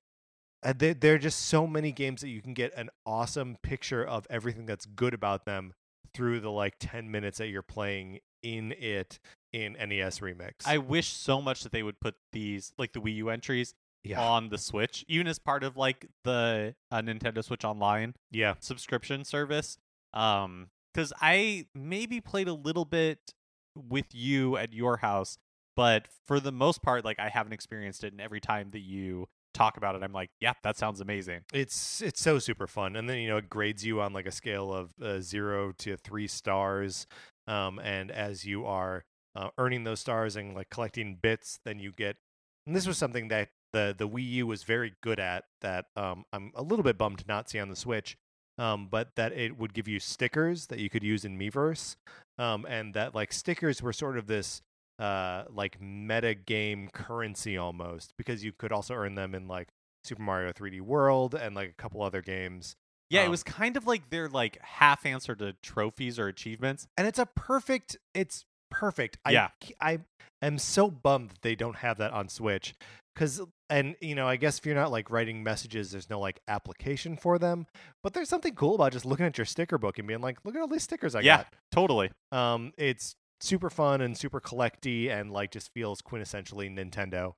A: uh, there, there are just so many games that you can get an awesome picture of everything that's good about them through the like 10 minutes that you're playing in it in NES Remix.
B: I wish so much that they would put these like the Wii U entries
A: yeah.
B: on the Switch, even as part of like the uh, Nintendo Switch Online
A: yeah.
B: subscription service. Um, because I maybe played a little bit with you at your house, but for the most part, like I haven't experienced it. And every time that you talk about it, I'm like, yeah, that sounds amazing.
A: It's it's so super fun, and then you know it grades you on like a scale of uh, zero to three stars. Um, and as you are uh, earning those stars and like collecting bits, then you get. And this was something that the the Wii U was very good at. That um, I'm a little bit bummed to not see on the Switch. Um, but that it would give you stickers that you could use in Miiverse, um, and that like stickers were sort of this uh like meta game currency almost because you could also earn them in like Super Mario 3D World and like a couple other games.
B: Yeah, it
A: Um,
B: was kind of like their like half answer to trophies or achievements.
A: and it's a perfect it's perfect I,
B: Yeah.
A: c- I am so bummed that they don't have that on switch because and you know i guess if you're not like writing messages there's no like application for them but there's something cool about just looking at your sticker book and being like look at all these stickers i got.
B: yeah, totally.
A: um it's super fun and super collecty and like just feels quintessentially nintendo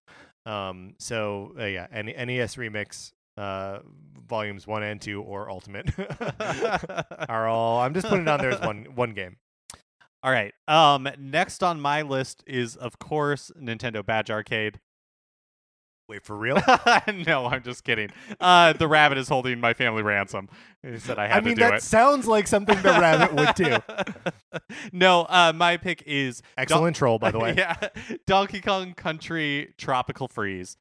A: um so uh, yeah N- nes remix uh volumes one and two or ultimate *laughs* *laughs* are all i'm just putting it on there as one *laughs* one game
B: All right. Um, next on my list is of course Nintendo Badge Arcade.
A: Wait for real *laughs*
B: no, I'm just kidding. Uh, the rabbit is holding my family ransom. He said I had
A: I mean,
B: to do
A: that
B: it.
A: sounds like something the rabbit would do. *laughs*
B: no, uh, my pick is
A: Excellent troll, by the way. *laughs*
B: yeah, Donkey Kong Country Tropical Freeze.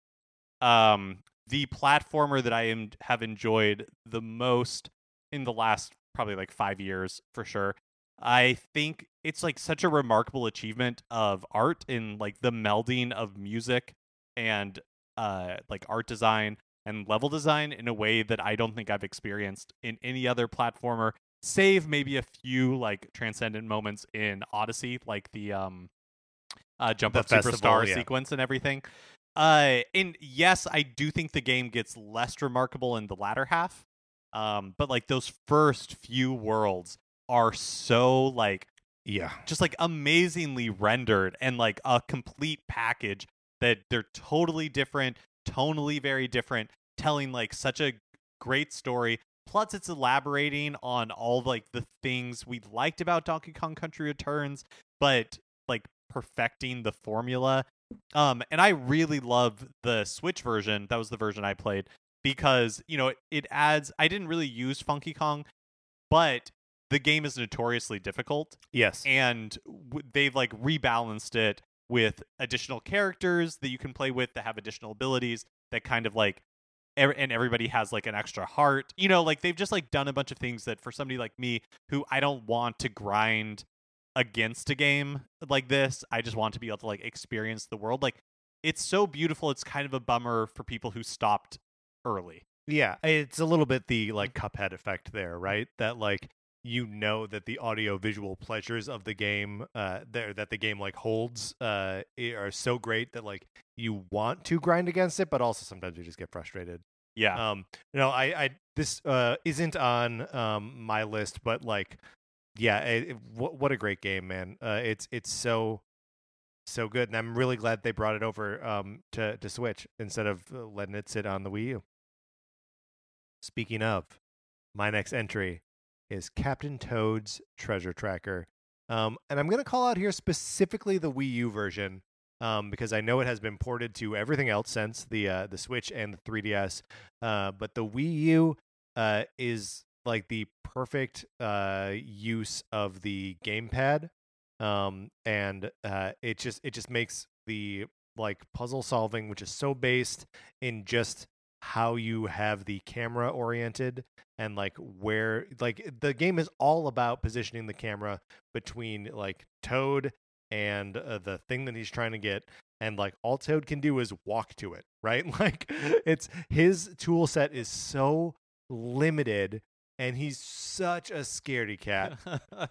B: Um, the platformer that I am have enjoyed the most in the last probably like five years for sure. I think it's like such a remarkable achievement of art in like the melding of music and uh like art design and level design in a way that I don't think I've experienced in any other platformer save maybe a few like transcendent moments in Odyssey like the um uh jump
A: The
B: up
A: festival,
B: superstar
A: yeah.
B: sequence and everything. Uh and yes, I do think the game gets less remarkable in the latter half. Um but like those first few worlds are so like
A: Yeah.
B: just like amazingly rendered and like a complete package that they're totally different, tonally very different, telling like such a great story. Plus, it's elaborating on all like the things we liked about Donkey Kong Country Returns, but like perfecting the formula. Um, and I really love the Switch version. That was the version I played because you know it, it adds. I didn't really use Funky Kong, but the game is notoriously difficult
A: Yes.
B: and w- they've like rebalanced it with additional characters that you can play with that have additional abilities that kind of like and everybody has like an extra heart you know like they've just like done a bunch of things that for somebody like me who i don't want to grind against a game like this. I just want to be able to like experience the world. Like it's so beautiful. It's kind of a bummer for people who stopped early.
A: Yeah, it's a little bit the like mm-hmm. Cuphead effect there, mm-hmm. right? That like you know that the audio visual pleasures of the game uh there that the game like holds uh are so great that like you want to grind against it but also sometimes you just get frustrated.
B: Yeah.
A: um no i i this uh isn't on um my list but like yeah it, it- what what a great game man. Uh it's it's so so good and i'm really glad they brought it over um to to switch instead of uh, letting it sit on the wii u. Speaking of my next entry is captain toad's treasure tracker um and i'm going to call out here specifically the wii u version um, because I know it has been ported to everything else since the uh, the Switch and the 3DS. Uh, but the Wii U uh, is like the perfect uh, use of the gamepad, um, and uh, it just it just makes the like puzzle solving, which is so based in just how you have the camera oriented and like where like the game is all about positioning the camera between like Toad and uh, the thing that he's trying to get and like all toad can do is walk to it *laughs* right? Like it's his tool set is so limited and he's such a scaredy cat. *laughs*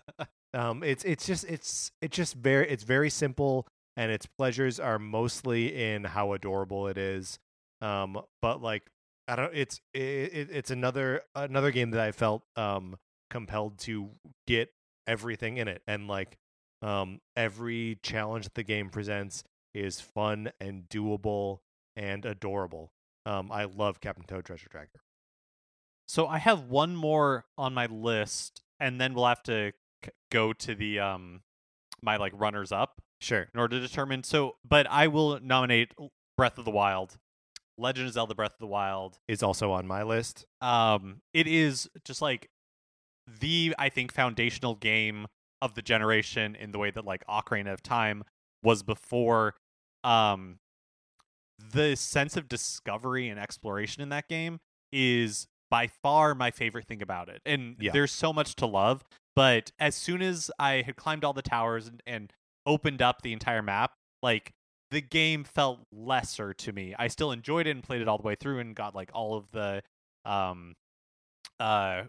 A: Um it's it's just it's it's just very it's very simple and its pleasures are mostly in how adorable it is um but like i don't it's it, it's another another game that i felt um compelled to get everything in it. And like um every challenge that the game presents is fun and doable and adorable. Um i love captain toad treasure tracker
B: So I have one more on my list, and then we'll have to c- go to the um my like runners up
A: sure.
B: in order to determine. So, but I will nominate Breath of the Wild, Legend of Zelda: Breath of the Wild.
A: is also on my list
B: Um, it is just like the I think foundational game of the generation in the way that like Ocarina of Time was before. Um, the sense of discovery and exploration in that game is by far my favorite thing about it. And
A: Yeah.
B: there's so much to love. But as soon as I had climbed all the towers and, and opened up the entire map, like the game felt lesser to me. I still enjoyed it and played it all the way through and got like all of the um uh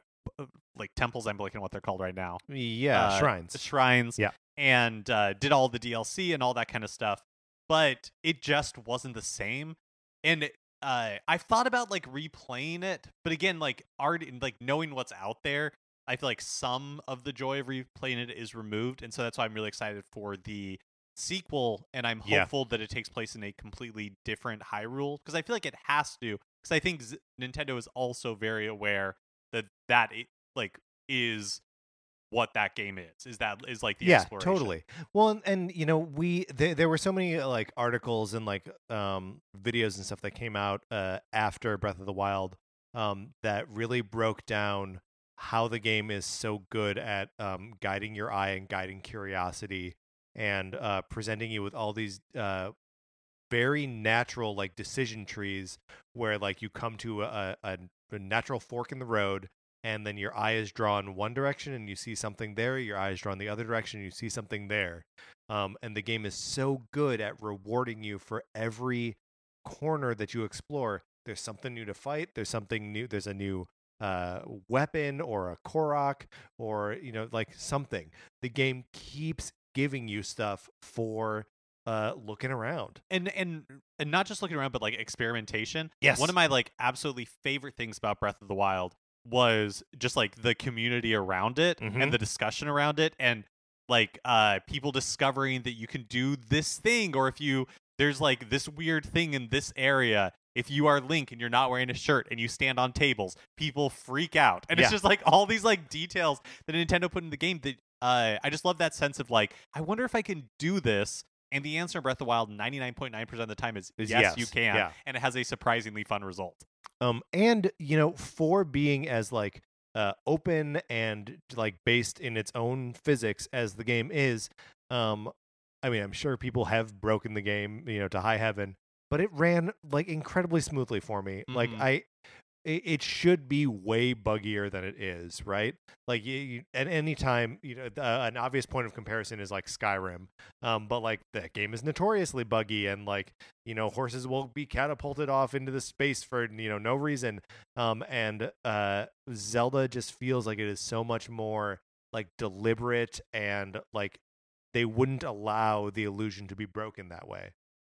B: like temples I'm blanking what they're called right now
A: yeah
B: uh,
A: shrines
B: shrines
A: Yeah.
B: and uh, did all the DLC and all that kind of stuff. But it just wasn't the same. And uh, I've thought about like replaying it, but again, like art and like knowing what's out there, I feel like some of the joy of replaying it is removed, and so that's why I'm really excited for the sequel. And I'm
A: Yeah.
B: hopeful that it takes place in a completely different Hyrule because I feel like it has to. Because I think Z- Nintendo is also very aware that that i like is what that game is. Is that is like the
A: yeah
B: exploration.
A: totally well and, and you know we there, there were so many uh, like articles and like um videos and stuff that came out uh after breath of the wild um that really broke down how the game is so good at um guiding your eye and guiding curiosity and uh presenting you with all these uh very natural like decision trees where like you come to a, a, a natural fork in the road and then your eye is drawn one direction and you see something there your eye is drawn the other direction and you see something there um, and the game is so good at rewarding you for every corner that you explore. There's something new to fight there's something new there's a new uh, weapon or a korok or you know like something. The game keeps giving you stuff for uh, looking around
B: and and and not just looking around, but like experimentation.
A: Yes.
B: One of my like absolutely favorite things about Breath of the Wild was just like the community around it
A: Mhm.
B: and the discussion around it, and like uh people discovering that you can do this thing, or if you there's like this weird thing in this area. If you are Link and you're not wearing a shirt and you stand on tables, people freak out, and
A: Yeah.
B: it's just like all these like details that Nintendo put in the game that uh, I just love that sense of like, I wonder if I can do this. And the answer in Breath of the Wild, 99.9% of the time is,
A: Is
B: yes,
A: yes,
B: you can.
A: yeah.
B: And it has a surprisingly fun result.
A: um and you know for being as like uh open and like based in its own physics as the game is um i mean i'm sure people have broken the game you know to high heaven but it ran like incredibly smoothly for me like
B: Mhm.
A: i it, it should be way buggier than it is, right? Like you, you, at any time, you know, an obvious point of comparison is like Skyrim, um, but like that game is notoriously buggy, and like you know, horses will be catapulted off into the space for you know no reason, um, and uh, Zelda just feels like it is so much more like deliberate and like they wouldn't allow the illusion to be broken that way.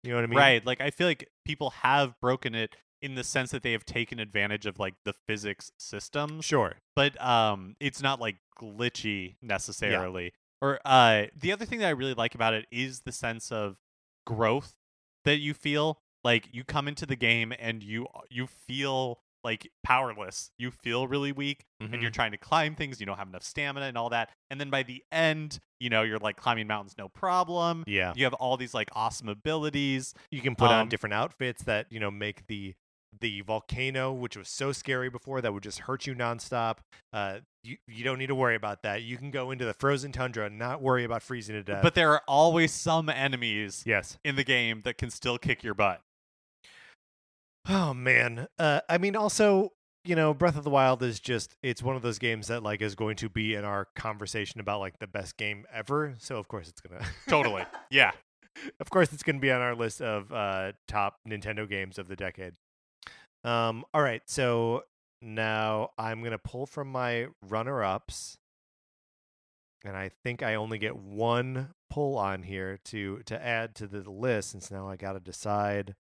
A: You know what I mean?
B: Right. Like I feel like people have broken it in the sense that they have taken advantage of like the physics system.
A: Sure.
B: but um it's not like glitchy necessarily. Or uh the other thing that I really like about it is the sense of growth that you feel. Like you come into the game and you you feel like powerless. You feel really weak and
A: Mm-hmm.
B: you're trying to climb things, you don't have enough stamina and all that. And then by the end, you know, you're like climbing mountains no problem.
A: Yeah.
B: You have all these like awesome abilities.
A: You can put on
B: Um,
A: different outfits that you know make the the volcano, which was so scary before, that would just hurt you nonstop. Uh, you you don't need to worry about that. You can go into the frozen tundra and not worry about freezing to death.
B: But there are always some enemies
A: yes.
B: in the game that can still kick your butt.
A: Oh man. Uh, I mean, also, you know, Breath of the Wild is just it's one of those games that like is going to be in our conversation about like the best game ever. So of course it's gonna *laughs*
B: Totally. Yeah.
A: of course it's gonna be on our list of uh top Nintendo games of the decade. Um. All right. So now I'm gonna pull from my runner ups. And I think I only get one pull on here to to add to the list since now I gotta decide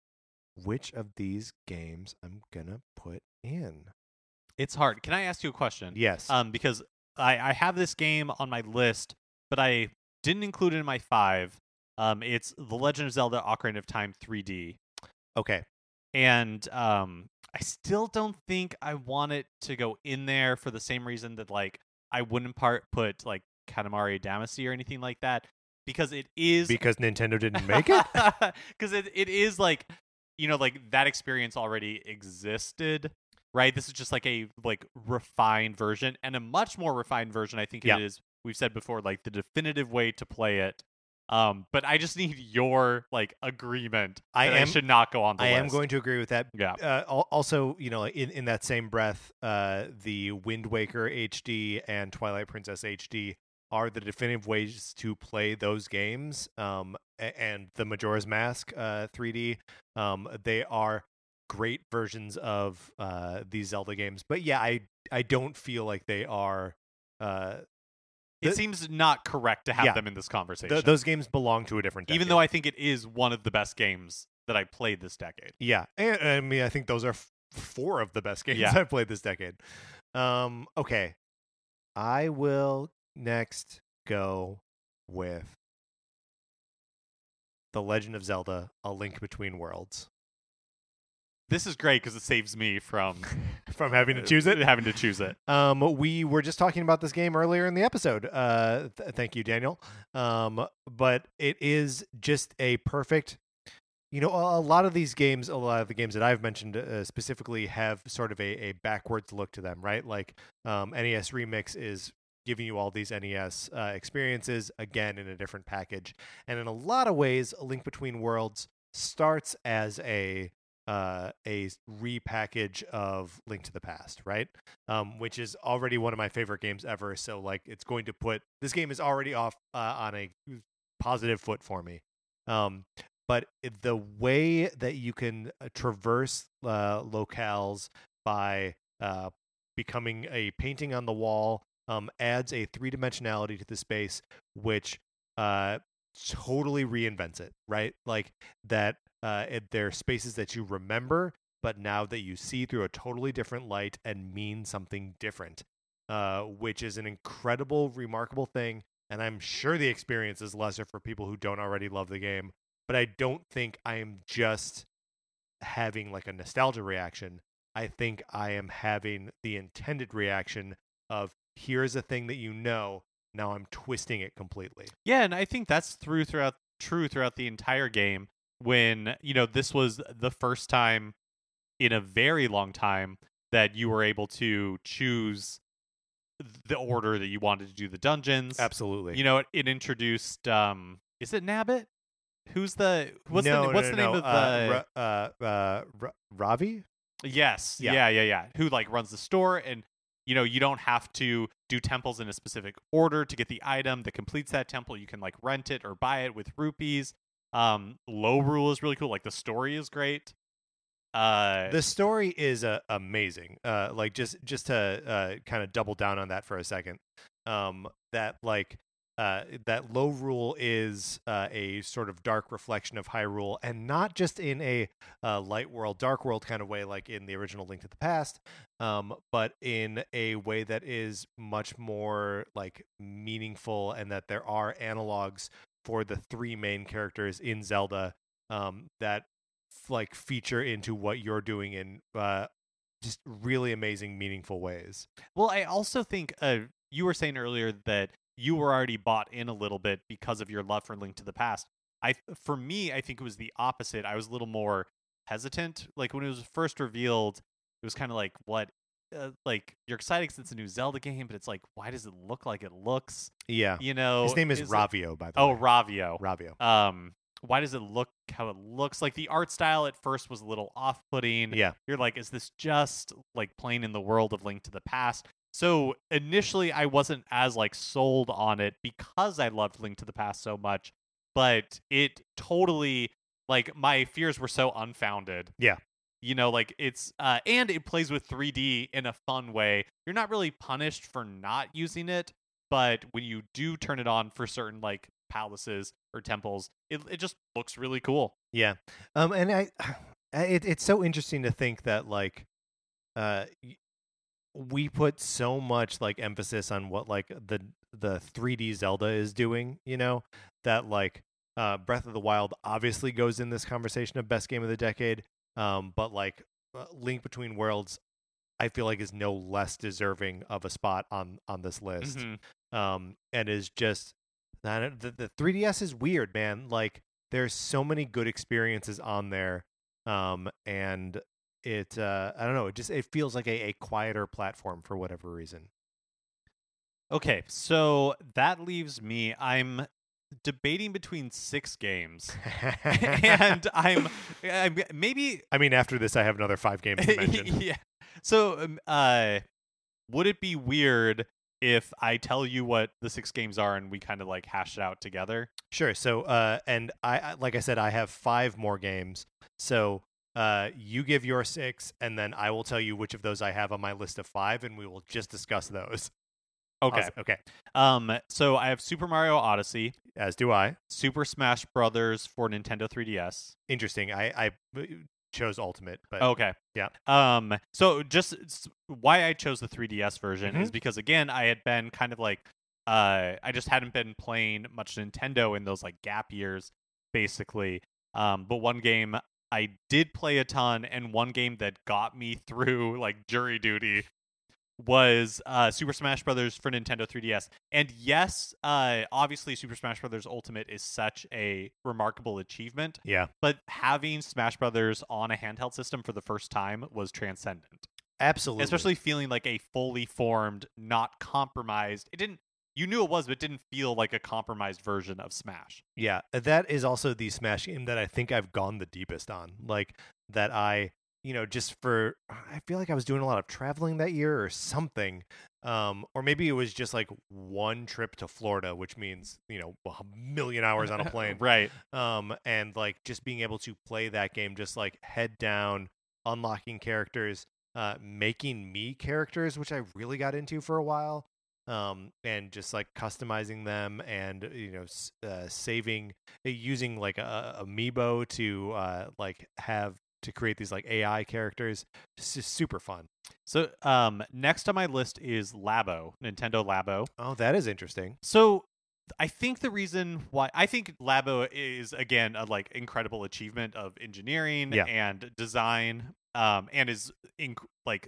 A: which of these games I'm gonna put in.
B: It's hard. Can I ask you a question?
A: Yes.
B: Um, because I, I have this game on my list, but I didn't include it in my five. Um, it's The Legend of Zelda: Ocarina of Time 3D,
A: okay.
B: And um, I still don't think I want it to go in there for the same reason that like I wouldn't part put like Katamari Damacy or anything like that because it is
A: Because Nintendo *laughs* didn't make it.
B: because it, it is like you know like that experience already existed right this is just like a like refined version and a much more refined version i think
A: Yeah.
B: it is we've said before like the definitive way to play it um but i just need your like agreement
A: I am-
B: I should not go on the
A: I
B: list
A: am going to agree with that.
B: yeah
A: Uh, also, you know, in, in that same breath, uh, the Wind Waker HD and Twilight Princess HD are the definitive ways to play those games. Um, and the Majora's Mask uh, 3D, um, they are great versions of uh, these Zelda games. But yeah, I I don't feel like they are. Uh,
B: it
A: the-
B: seems not correct to have
A: Yeah.
B: them in this conversation
A: th- those games belong to a different.
B: even though i think it is one of the best games that i played this decade
A: Yeah, and I mean, I think those are f- four of the best *laughs* games
B: Yeah.
A: I've played this decade. Um, okay, I will next go with the Legend of Zelda: A Link Between Worlds.
B: This is great because it saves me from *laughs*
A: From having to choose it, *laughs*
B: having to choose it
A: Um, we were just talking about this game earlier in the episode. Uh, th- thank you, Daniel. Um, but it is just a perfect. You know, a, a lot of these games, a lot of the games that I've mentioned uh, specifically, have sort of a, a backwards look to them, right? Like um, NES Remix is giving you all these NES uh, experiences again in a different package, and in a lot of ways, A Link Between Worlds starts as a uh, a repackage of Link to the Past, right? Um, which is already one of my favorite games ever. So like, it's going to put this game is already off uh, on a positive foot for me. Um, but the way that you can uh, traverse uh, locales by uh, becoming a painting on the wall um, adds a three dimensionality to the space, which uh, totally reinvents it, right? Like that uh, they're spaces that you remember, but now that you see through a totally different light and mean something different, uh, which is an incredible, remarkable thing. And I'm sure the experience is lesser for people who don't already love the game, but I don't think I am just having like a nostalgia reaction. I think I am having the intended reaction of here's a thing that you know, now I'm twisting it completely.
B: Yeah, and I think that's through throughout true throughout the entire game. When you know this was the first time in a very long time that you were able to choose the order that you wanted to do the dungeons.
A: Absolutely.
B: You know, it, it introduced. um Is it Nabbit? Who's the what's
A: no,
B: the what's
A: no,
B: the name
A: no.
B: of the
A: uh, Ra- uh, uh, Ravi?
B: Yes.
A: Yeah.
B: Yeah. yeah, yeah, Who like runs the store and you know, you don't have to do temples in a specific order to get the item that completes that temple. You can like rent it or buy it with rupees. Um Lorule is really cool. Like the story is great. Uh
A: the story is uh, amazing uh like just just to uh kind of double down on that for a second um that like uh that Lorule is uh, a sort of dark reflection of Hyrule, and not just in a uh, light world dark world kind of way like in the original link to the past um but in a way that is much more like meaningful and that there are analogs for the three main characters in zelda um, that like feature into what you're doing in uh, just really amazing, meaningful ways.
B: Well, I also think uh, you were saying earlier that you were already bought in a little bit because of your love for Link to the Past. I, for me, I think it was the opposite. I was a little more hesitant. Like when it was first revealed, it was kind of like, what? Uh, like you're excited because it's a new Zelda game, but it's like, why does it look like it looks?
A: Yeah,
B: You know,
A: his name is
B: it-
A: Ravio, by the
B: Oh,
A: way.
B: Oh, Ravio.
A: Ravio.
B: Um, why does it look how it looks? Like the art style at first was a little off-putting
A: Yeah,
B: you're like, is this just like playing in the world of Link to the Past? So initially, I wasn't as like sold on it because I loved Link to the Past so much, but it totally like my fears were so unfounded.
A: Yeah.
B: You know, like it's uh and it plays with 3D in a fun way. You're not really punished for not using it, but when you do turn it on for certain like palaces or temples, it it just looks really cool.
A: yeah. Um, and I, *sighs* it, it's so interesting to think that like, uh, we put so much like emphasis on what like the the 3D Zelda is doing, you know, that like uh Breath of the Wild obviously goes in this conversation of best game of the decade. Um, but like uh, Link Between Worlds I feel like is no less deserving of a spot on on this list.
B: Mhm.
A: um, and is just the, the 3ds is weird man like there's so many good experiences on there um, and it uh, i don't know it just it feels like a, a quieter platform for whatever reason
B: Okay, so that leaves me. I'm debating between six games, *laughs* and I'm, I'm maybe
A: i mean after this i have another five games to *laughs* mention
B: yeah. So, um, uh, would it be weird if I tell you what the six games are and we kind of like hash it out together?
A: sure so uh, and I- I like i said i have five more games so uh, you give your six and then i will tell you which of those i have on my list of five and we will just discuss those
B: Okay.
A: Awesome. okay
B: Um. So I have Super Mario Odyssey,
A: as do i
B: Super Smash Brothers for Nintendo 3DS.
A: interesting i i uh, chose ultimate but
B: Okay.
A: yeah.
B: Um. So just why I chose the 3DS version
A: Mhm.
B: is because again I had been kind of like, uh, I just hadn't been playing much Nintendo in those like gap years, basically. Um. But one game I did play a ton, and one game that got me *laughs* through like jury duty was uh Super Smash Brothers for Nintendo 3DS. And yes, uh obviously Super Smash Brothers Ultimate is such a remarkable achievement
A: yeah
B: but having Smash Brothers on a handheld system for the first time was transcendent.
A: Absolutely.
B: Especially feeling like a fully formed, not compromised. It didn't you knew it was, but it didn't feel like a compromised version of Smash.
A: yeah, that is also the Smash game that I think I've gone the deepest on. Like that I, you know, just for I feel like I was doing a lot of traveling that year or something. Um or maybe it was just like one trip to Florida, which means, you know, a million hours on a plane.
B: right.
A: um and like just being able to play that game just like head down unlocking characters uh making Mii characters which i really got into for a while um and just like customizing them and you know uh, saving using like a, a amiibo to uh like have to create these like ai characters it's just super fun
B: So um next on my list is Labo, Nintendo Labo.
A: oh that is interesting
B: So I think the reason why I think Labo is again a like incredible achievement of engineering
A: Yeah.
B: and design, um, and is inc- like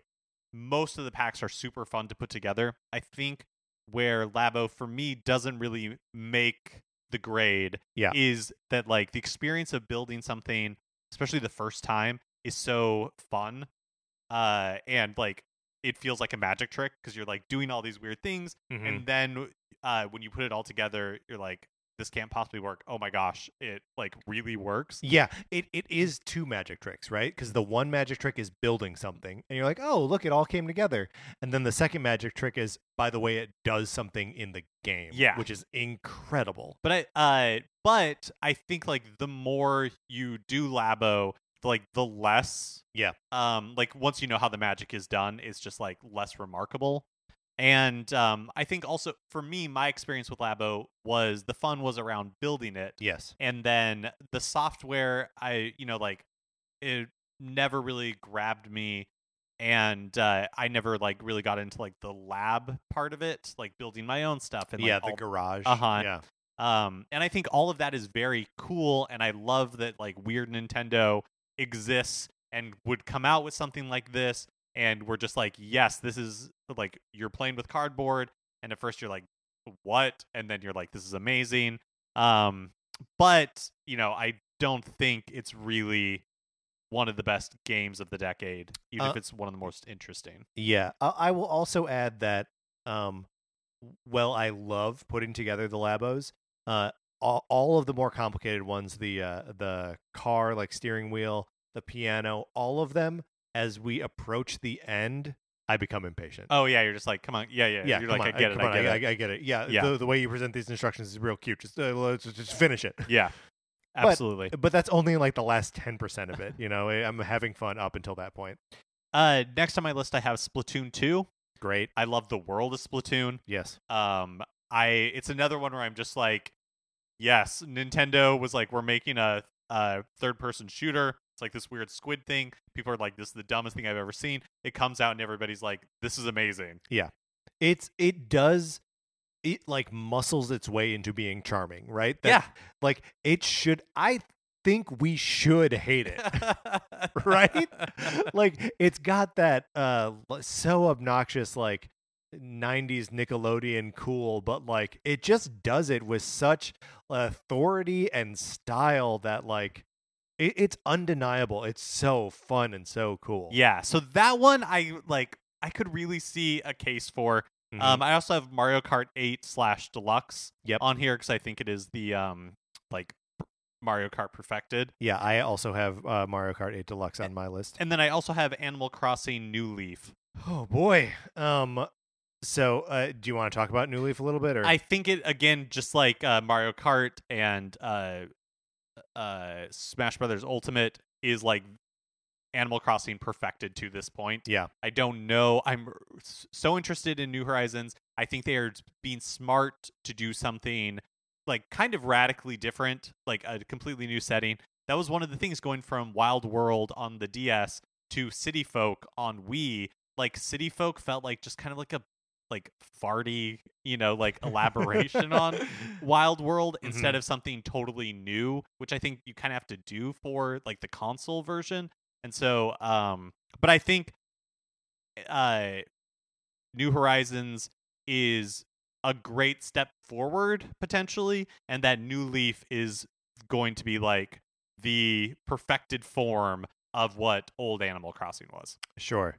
B: most of the packs are super fun to put together. I think where Labo for me doesn't really make the grade
A: Yeah.
B: is that like the experience of building something, especially the first time, is so fun, uh, and like it feels like a magic trick because you're like doing all these weird things
A: Mhm.
B: and then uh, when you put it all together, you're like, this can't possibly work. Oh my gosh, it like really works.
A: Yeah, it, it is two magic tricks, right? Because the one magic trick is building something, and you're like, oh, look, it all came together. And then the second magic trick is, by the way, it does something in the game,
B: Yeah.
A: which is incredible.
B: But I uh but I think like the more you do Labo, like the less
A: Yeah.
B: um like once you know how the magic is done, it's just like less remarkable. And um I think also for me my experience with Labo was the fun was around building it
A: Yes.
B: and then the software I you know like it never really grabbed me and uh, I never like really got into like the lab part of it, like building my own stuff and like,
A: yeah, the
B: all
A: garage.
B: Uh-huh.
A: Yeah.
B: um, and I think all of that is very cool, and I love that like Weird Nintendo exists and would come out with something like this, and we're just like, yes, this is like you're playing with cardboard, and at first you're like, what? And then you're like, this is amazing. Um, but you know, I don't think it's really one of the best games of the decade, even
A: Uh,
B: if it's one of the most interesting.
A: Yeah, I, I will also add that. Um, well, I love putting together the labos. Uh, all, all of the more complicated ones, the uh, the car like steering wheel, the piano, all of them. As we approach the end, I become impatient.
B: Oh yeah, you're just like, come on, yeah, yeah.
A: yeah,
B: you're like,
A: on,
B: I get it, I get it.
A: I, I get it. Yeah,
B: Yeah.
A: The, the way you present these instructions is real cute. Just uh, let's just finish it.
B: Yeah, *laughs*
A: But-
B: absolutely.
A: But that's only like the last ten percent of it. You know, I'm having fun up until that point.
B: Uh, next on my list, I have Splatoon 2.
A: Great.
B: I love the world of Splatoon.
A: Yes.
B: Um, I it's another one where I'm just like, yes, Nintendo was like, we're making a, a third person shooter. Like this weird squid thing. People are like, this is the dumbest thing I've ever seen. It comes out and everybody's like, this is amazing.
A: Yeah, it's it does it like muscles its way into being charming, right? That-
B: yeah.
A: Like it should I think we should hate it. *laughs* *laughs* right? like it's got that uh so obnoxious like 90s Nickelodeon cool, but like it just does it with such authority and style that like it, it's undeniable. It's so fun and so cool.
B: yeah. So that one, I like. I could really see a case for.
A: Mhm.
B: Um, I also have Mario Kart 8 slash Deluxe
A: Yep.
B: on here because I think it is the um like Mario Kart perfected.
A: yeah, I also have uh, Mario Kart 8 Deluxe on my list.
B: And then I also have Animal Crossing New Leaf.
A: Oh boy. Um so uh do you want to talk about New Leaf a little bit or
B: I think it again, just like uh, Mario Kart and uh, uh, Smash Brothers Ultimate, is like Animal Crossing perfected to this point.
A: Yeah.
B: I don't know. I'm so interested in New Horizons. I think they are being smart to do something like kind of radically different, like a completely new setting. That was one of the things going from Wild World on the DS to City Folk on Wii. Like City Folk felt like just kind of like a like farty, you know, like elaboration on *laughs* Wild World instead of something totally new, which I think you kind of have to do for like the console version. And so, um, but I think uh, New Horizons is a great step forward potentially, and that New Leaf is going to be like the perfected form of what old Animal Crossing was.
A: Sure.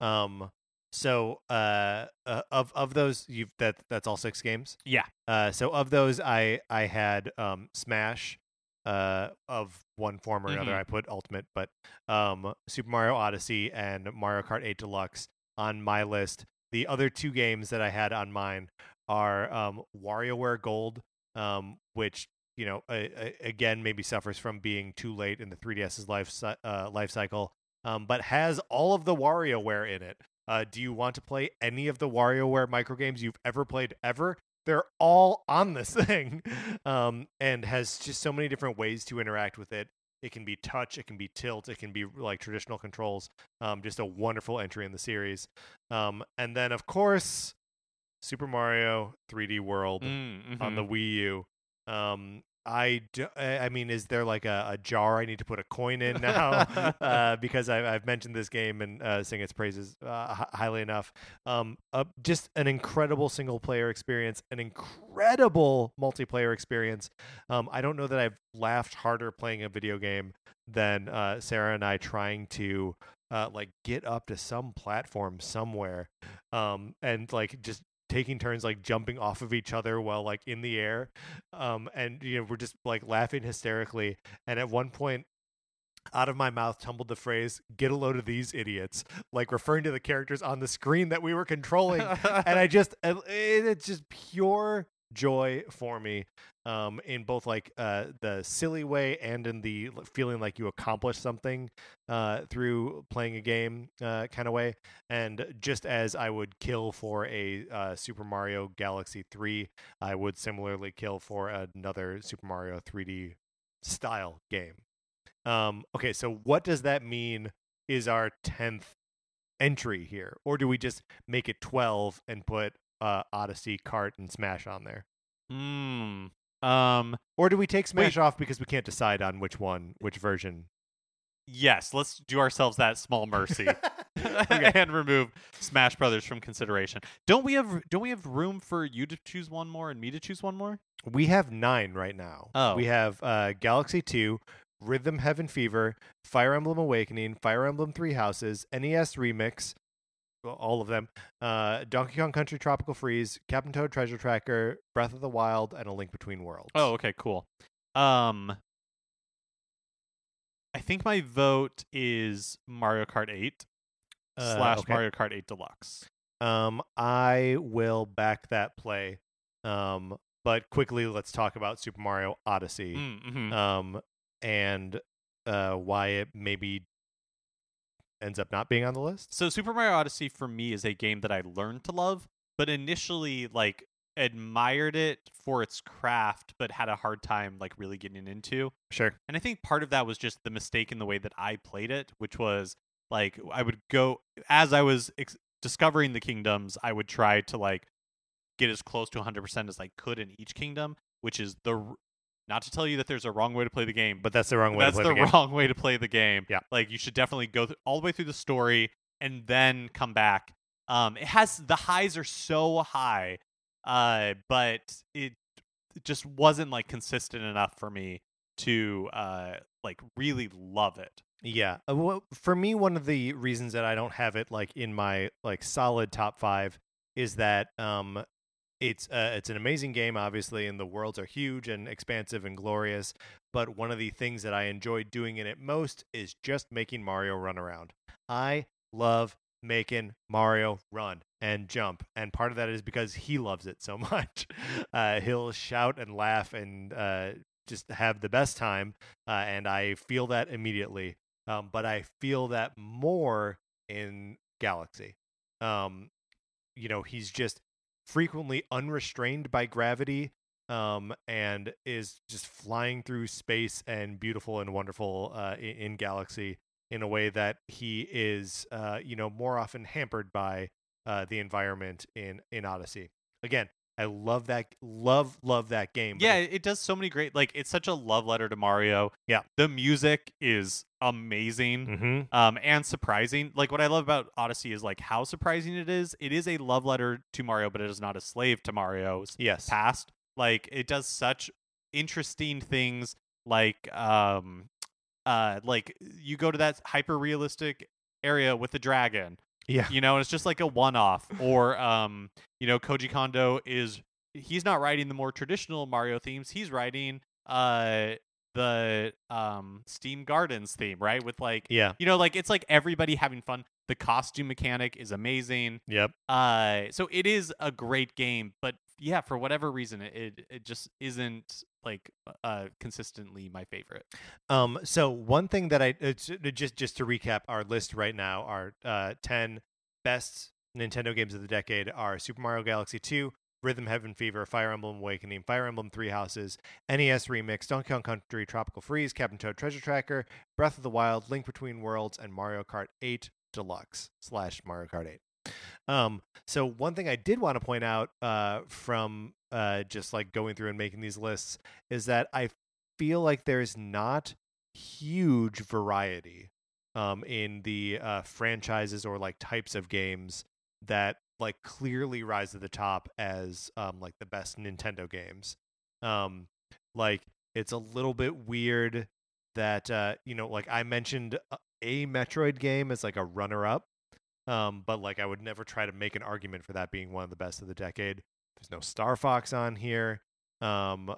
A: Um so uh, uh of of those you've that that's all six games?
B: Yeah.
A: Uh so of those I I had um Smash uh of one form or another.
B: Mhm.
A: I put Ultimate, but um Super Mario Odyssey and Mario Kart 8 Deluxe on my list. The other two games that I had on mine are um WarioWare Gold um which you know a, a, again maybe suffers from being too late in the 3DS's life cy- uh, life cycle um, but has all of the WarioWare in it. Uh, do you want to play any of the WarioWare microgames you've ever played ever? They're all on this *laughs* thing, um, and has just so many different ways to interact with it. It can be touch, it can be tilt, it can be like traditional controls. Um, just a wonderful entry in the series. Um, and then, of course, Super Mario 3D World
B: Mm,
A: on the
B: mhm.
A: Wii U. Um, I, do, I I mean, is there like a, a jar I need to put a coin in *laughs* now? *laughs* uh, because I, I've mentioned this game and uh, sing its praises uh, hi- highly enough. Um, uh, just an incredible single player experience, an incredible multiplayer experience. Um, I don't know that I've laughed harder playing a video game than uh, Sarah and I trying to uh, like get up to some platform somewhere, um, and like just taking turns like jumping off of each other while like in the air um and you know we're just like laughing hysterically and at one point out of my mouth tumbled the phrase get a load of these idiots like referring to the characters on the screen that we were controlling and i *laughs* just it, it's just pure joy for me um in both like uh the silly way and in the feeling like you accomplished something uh through playing a game uh kind of way. And just as i would kill for a uh super mario galaxy 3 i would similarly kill for another super mario 3d style game. Um okay so what does that mean is our 10th entry here? Or do we just make it 12 and put uh odyssey Kart and smash on there
B: Hmm. Um.
A: or do we take smash off because we can't decide on which one which version
B: Yes. Let's do ourselves that small mercy *laughs* *laughs* and remove Smash Brothers from consideration. Don't we have Don't we have room for you to choose one more and me to choose one more?
A: We have nine right now.
B: Oh.
A: We have uh, Galaxy 2, Rhythm Heaven Fever, Fire Emblem Awakening, Fire Emblem Three Houses, NES Remix, all of them, uh, Donkey Kong Country Tropical Freeze, Captain Toad Treasure Tracker, Breath of the Wild, and A Link Between Worlds.
B: Oh, okay, cool. Um, I think my vote is Mario Kart 8
A: Uh,
B: slash
A: okay.
B: Mario Kart 8 Deluxe.
A: Um, I will back that play. Um, but quickly, let's talk about Super Mario Odyssey.
B: Mm-hmm.
A: Um, and uh, why it maybe ends up not being on the list.
B: So Super Mario Odyssey for me is a game that I learned to love, but initially like admired it for its craft, but had a hard time like really getting into.
A: Sure.
B: And I think part of that was just the mistake in the way that I played it, which was like I would go as I was ex- discovering the kingdoms, I would try to like get as close to 100% as I could in each kingdom, which is the not to tell you that there's a wrong way to play the game,
A: But that's the wrong way
B: that's
A: to play
B: the,
A: the, game.
B: wrong way to play the game.
A: Yeah.
B: Like you should definitely go th- all the way through the story and then come back. Um it has the highs are so high uh but it just wasn't like consistent enough for me to uh like really love it.
A: Yeah. Uh, well, for me, one of the reasons that I don't have it like in my like solid top five is that um, it's uh, it's an amazing game, obviously, and the worlds are huge and expansive and glorious. But one of the things that I enjoy doing in it most is just making Mario run around. I love making Mario run and jump, and part of that is because he loves it so *laughs* much. Uh, he'll shout and laugh and uh, just have the best time, uh, and I feel that immediately um, but I feel that more in Galaxy. Um, you know, he's just frequently unrestrained by gravity um, and is just flying through space and beautiful and wonderful uh, in, in Galaxy in a way that he is, uh, you know, more often hampered by uh, the environment in in Odyssey. Again, I love that, love love that game.
B: Yeah,
A: it-
B: it, it does so many great like it's such a love letter to Mario.
A: Yeah.
B: The music is amazing.
A: Mhm.
B: um, and surprising. Like what I love about Odyssey is like how surprising it is. It is a love letter to Mario, but it is not a slave to Mario's
A: yes,
B: past. Like it does such interesting things. Like um, uh, like you go to that hyper realistic area with the dragon,
A: yeah,
B: you know, and it's just like a one off. Or um, you know, Koji Kondo is he's not writing the more traditional Mario themes. He's writing uh the um Steam Gardens theme, right? With like
A: yeah,
B: you know, like it's like everybody having fun. The costume mechanic is amazing.
A: yep.
B: Uh, so it is a great game, but yeah, for whatever reason, it it, it just isn't like uh consistently my favorite.
A: Um, so one thing that I it's, uh, just just to recap our list right now, our uh, ten best Nintendo games of the decade are Super Mario Galaxy 2, Rhythm Heaven Fever, Fire Emblem Awakening, Fire Emblem Three Houses, NES Remix, Donkey Kong Country Tropical Freeze, Captain Toad Treasure Tracker, Breath of the Wild, Link Between Worlds, and Mario Kart 8 Deluxe slash Mario Kart 8. Um, so one thing I did want to point out uh, from uh, just like going through and making these lists is that I feel like there's not huge variety um, in the uh, franchises or like types of games that like clearly rise to the top as um, like the best Nintendo games. Um, like it's a little bit weird that uh, you know like I mentioned a- a Metroid game as like a runner up. Um, but like I would never try to make an argument for that being one of the best of the decade. There's no Star Fox on here. Um,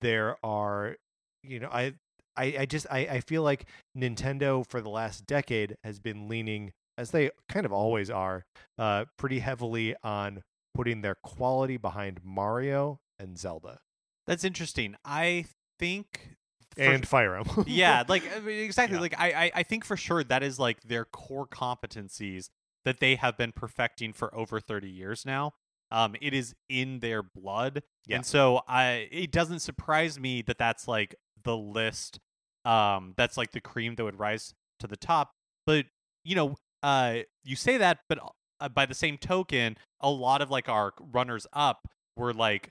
A: there are, you know, I, I, I just I, I feel like Nintendo for the last decade has been leaning, as they kind of always are, uh, pretty heavily on putting their quality behind Mario and Zelda
B: That's interesting. I think for-
A: and Fire Emblem.
B: yeah, like *laughs* I mean, exactly.
A: Yeah.
B: Like I, I, I think for sure that is like their core competencies that they have been perfecting for over thirty years now. Um, it is in their blood,
A: Yeah.
B: and so I. It doesn't surprise me that that's like the list. Um, that's like the cream that would rise to the top. But you know, uh, you say that, but uh, by the same token, a lot of like our runners up were like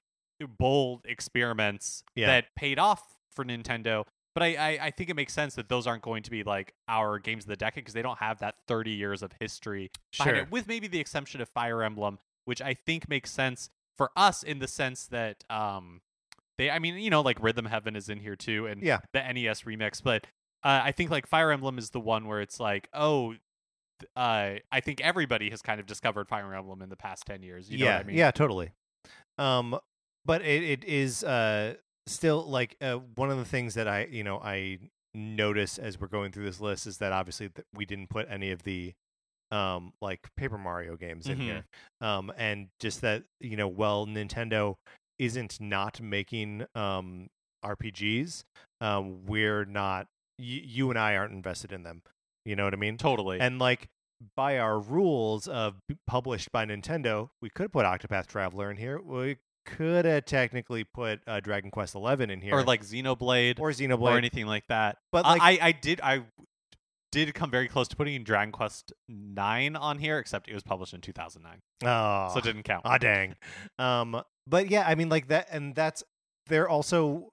B: bold experiments
A: Yeah.
B: that paid off for Nintendo. But I, I, I think it makes sense that those aren't going to be like our games of the decade because they don't have that 30 years of history behind
A: Sure.
B: it, with maybe the exception of Fire Emblem, which I think makes sense for us in the sense that um they I mean you know like Rhythm Heaven is in here too and
A: Yeah.
B: the NES remix, but uh, I think like Fire Emblem is the one where it's like oh. Uh, I think everybody has kind of discovered Fire Emblem in the past ten years. You know
A: yeah,
B: what I mean?
A: yeah, totally. Um, but it, it is uh still like uh, one of the things that I you know I notice as we're going through this list is that obviously th- we didn't put any of the um like Paper Mario games in
B: Mhm.
A: here. Um, and just that you know, well, Nintendo isn't not making um RPGs. Um, we're not. Y- you and I aren't invested in them. You know what I mean?
B: totally.
A: And like by our rules of published by Nintendo, we could put Octopath Traveler in here. We could have technically put uh, Dragon Quest Eleven in here,
B: or like Xenoblade
A: or Xenoblade, or,
B: anything like that.
A: But, like-
B: I, I did I did come very close to putting Dragon Quest Nine on here, except it was published in 2009,
A: oh,
B: so it didn't count.
A: ah, dang. Um, but yeah, I mean, like that, and that's they're also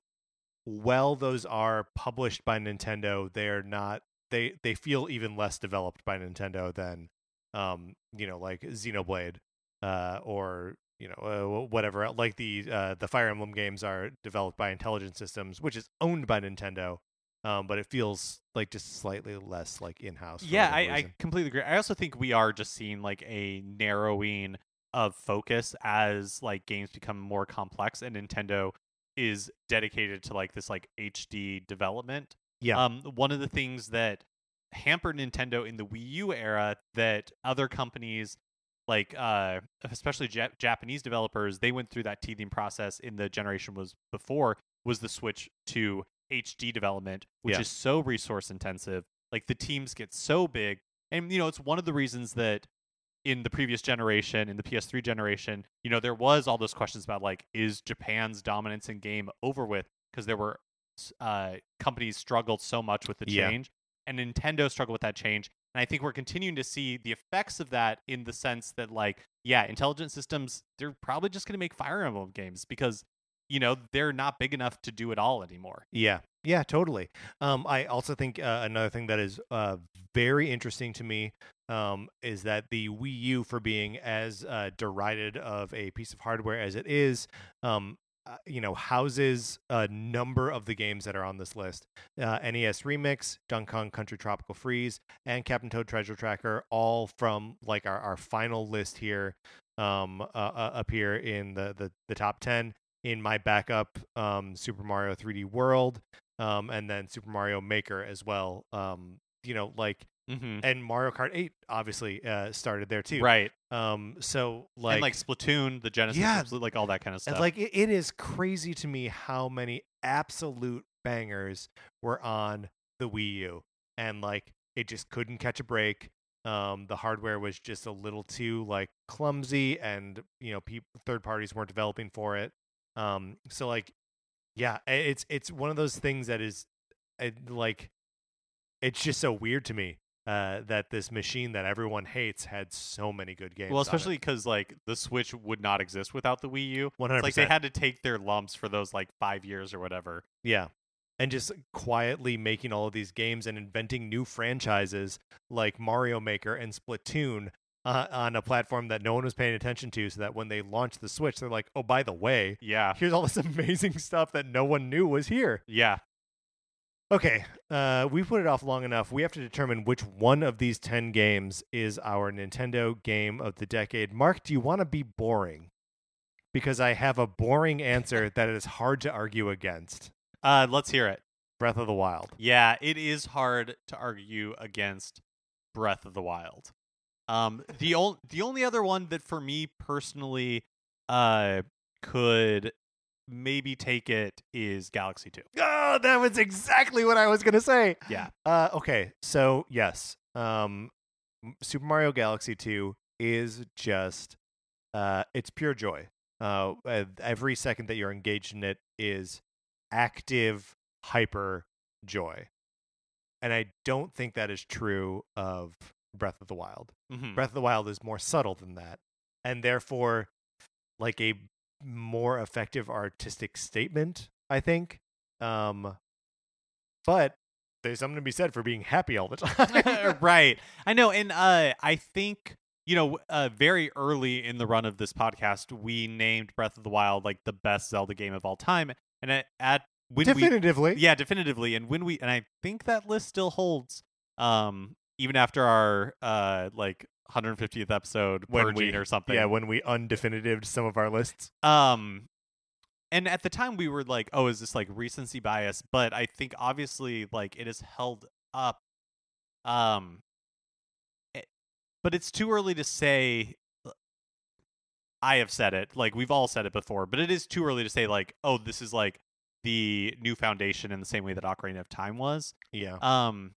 A: well, those are published by Nintendo. They're not. They they feel even less developed by Nintendo than, um, you know, like Xenoblade, uh, or you know, uh, whatever. Like the uh, the Fire Emblem games are developed by Intelligent Systems, which is owned by Nintendo. Um, but it feels like just slightly less like in house.
B: yeah, I, I completely agree. I also think we are just seeing like a narrowing of focus as like games become more complex, and Nintendo is dedicated to like this like HD development.
A: Yeah.
B: Um, one of the things that hampered Nintendo in the Wii U era that other companies like uh especially Jap- Japanese developers they went through that teething process in the generation was before was the switch to HD development which
A: Yeah.
B: is so resource intensive like the teams get so big and you know it's one of the reasons that in the previous generation in the PS3 generation you know there was all those questions about like is Japan's dominance in game over with because there were uh companies struggled so much with the
A: Yeah.
B: change and Nintendo struggled with that change and I think we're continuing to see the effects of that in the sense that, like, yeah, intelligent systems, they're probably just going to make Fire Emblem games because, you know, they're not big enough to do it all anymore.
A: Yeah, yeah, totally. Um, I also think uh, another thing that is uh, very interesting to me um, is that the Wii U, for being as uh, derided of a piece of hardware as it is, um, uh, you know, houses a number of the games that are on this list: uh, NES Remix, Donkey Kong Country Tropical Freeze, and Captain Toad Treasure Tracker, all from like our, our final list here, um, uh, uh, up here in the, the the top ten. In my backup, um, Super Mario 3D World, um, and then Super Mario Maker as well. Um, you know, like
B: Mm-hmm.
A: and Mario Kart 8 obviously uh, started there too.
B: Right.
A: Um, so like,
B: and like Splatoon, the Genesis,
A: Yeah.
B: like all that kind of stuff.
A: like it, it is crazy to me how many absolute bangers were on the Wii U, and like it just couldn't catch a break. Um, the hardware was just a little too like clumsy, and you know, peop third parties weren't developing for it. Um, so like, yeah, it's it's one of those things that is, uh, like, it's just so weird to me uh, that this machine that everyone hates had so many good games.
B: well, especially because like the Switch would not exist without the Wii U.
A: hundred
B: like they had to take their lumps for those like five years or whatever.
A: Yeah. And just quietly making all of these games and inventing new franchises like Mario Maker and Splatoon uh, on a platform that no one was paying attention to, so that when they launched the Switch, they're like, oh, by the way,
B: Yeah.
A: here's all this *laughs* amazing stuff that no one knew was here.
B: Yeah.
A: Okay, uh, we put it off long enough. We have to determine which one of these 10 games is our Nintendo game of the decade. Mark, do you want to be boring? Because I have a boring answer that is hard to argue against
B: Uh, let's hear it.
A: Breath of the Wild.
B: Yeah, it is hard to argue against Breath of the Wild. Um, the only the only other one that for me personally, uh, could maybe take it is Galaxy Two.
A: Oh, that was exactly what I was going to say.
B: Yeah.
A: Uh, okay, so yes, um, Super Mario Galaxy 2 is just, uh, it's pure joy. Uh, uh, every second that you're engaged in it is active, hyper joy. And I don't think that is true of Breath of the Wild.
B: Mm-hmm.
A: Breath of the Wild is more subtle than that, and therefore, like a more effective artistic statement. I think. Um, but there's something to be said for being happy all the *laughs* time. *laughs*
B: right. I know, and uh, I think you know, uh, very early in the run of this podcast, we named Breath of the Wild like the best Zelda game of all time, and at, at when we
A: Definitively.
B: yeah definitively and when we and i think that list still holds um even after our uh like 150th episode
A: When we-
B: or something.
A: Yeah, when we undefinitived some of our lists.
B: um and at the time we were like oh is this like recency bias? But i think obviously like it is held up um it- but it's too early to say i have said it. Like we've all said it before but it is too early to say like oh this is like the new foundation in the same way that ocarina of time was.
A: Yeah.
B: um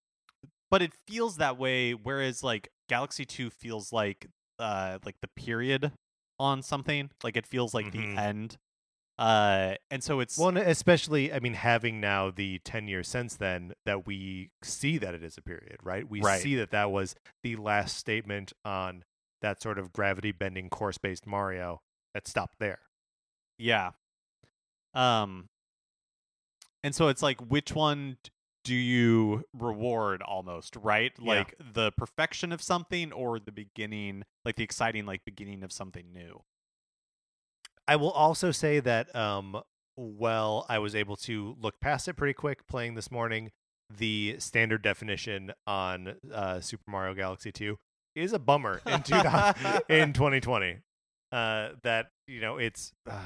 B: but it feels that way whereas like galaxy 2 feels like uh like the period on something like it feels like
A: Mhm.
B: the end uh and so it's
A: Well, especially, I mean, having now the 10 years since then that we see that it is a period, right? We
B: Right.
A: see that that was the last statement on that sort of gravity bending course based Mario that stopped there.
B: yeah um and so it's like which one do you reward almost right
A: Yeah.
B: like the perfection of something or the beginning like the exciting like beginning of something new
A: I will also say that, um, well, I was able to look past it pretty quick playing this morning. The standard definition on uh, Super Mario Galaxy 2 is a bummer in, 2000, *laughs* in 2020. Uh, that, you know, it's. Uh,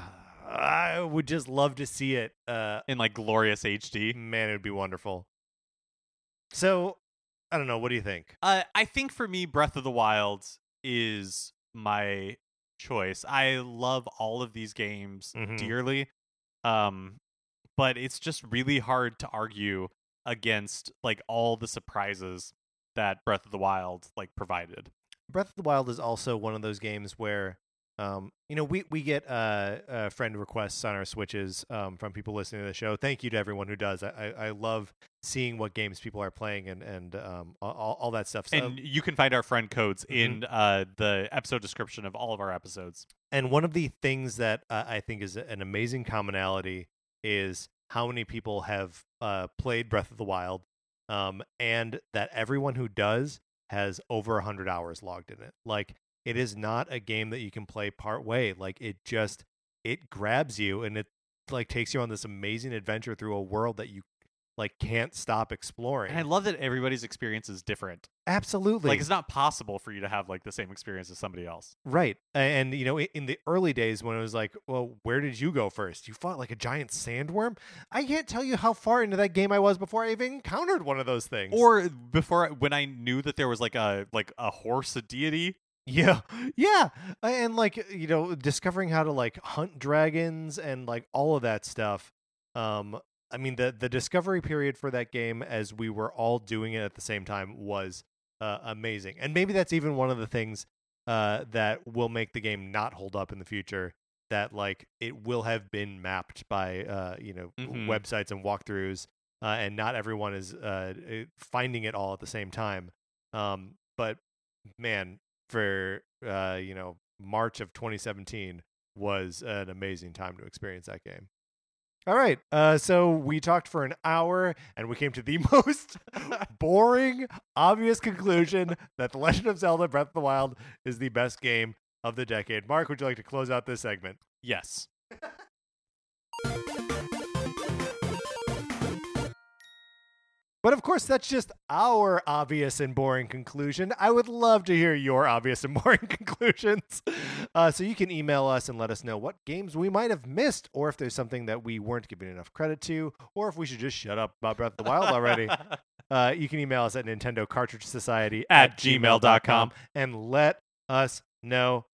A: I would just love to see it. Uh,
B: in like glorious hd
A: man, it would be wonderful. So, I don't know. What do you think?
B: Uh, I think for me, Breath of the Wild is my choice. I love all of these games
A: Mhm.
B: dearly, um, but it's just really hard to argue against like all the surprises that Breath of the Wild like provided.
A: Breath of the Wild is also one of those games where, um, you know, we we get uh, uh, friend requests on our switches um, from people listening to the show. Thank you to everyone who does. I, I, I love seeing what games people are playing and and um, all, all that stuff. So,
B: and you can find our friend codes
A: Mhm.
B: in uh, the episode description of all of our episodes.
A: and one of the things that uh, I think is an amazing commonality is how many people have uh, played Breath of the Wild, um, and that everyone who does has over 100 hours logged in it. Like it is not a game that you can play part way. Like it just it grabs you and it like takes you on this amazing adventure through a world that you like can't stop exploring.
B: And I love that everybody's experience is different.
A: Absolutely.
B: Like it's not possible for you to have like the same experience as somebody else.
A: Right. And, you know, in the early days when it was like, well, where did you go first? You fought like a giant sandworm? I can't tell you how far into that game I was before I even encountered one of those things.
B: Or before when I knew that there was like a like a horse, a deity.
A: Yeah. *laughs* Yeah. And like, you know, discovering how to like hunt dragons and like all of that stuff. Um I mean the the discovery period for that game as we were all doing it at the same time was uh, amazing. And maybe that's even one of the things uh, that will make the game not hold up in the future. That like it will have been mapped by uh, you know
B: Mhm.
A: websites and walkthroughs, uh, and not everyone is uh, uh, finding it all at the same time. Um, but man, for uh, you know March of 2017 was an amazing time to experience that game. All right, uh, so we talked for an hour, and we came to the *laughs* most boring, obvious conclusion that The Legend of Zelda: Breath of the Wild is the best game of the decade. Mark, would you like to close out this segment?
B: Yes. *laughs*
A: But of course, that's just our obvious and boring conclusion. I would love to hear your obvious and *laughs* boring conclusions. Uh, so you can email us and let us know what games we might have missed, or if there's something that we weren't giving enough credit to, or if we should just shut up about Breath of the Wild already. *laughs* Uh, you can email us at Nintendo Cartridge Society
B: At gmail.com.
A: and let us know.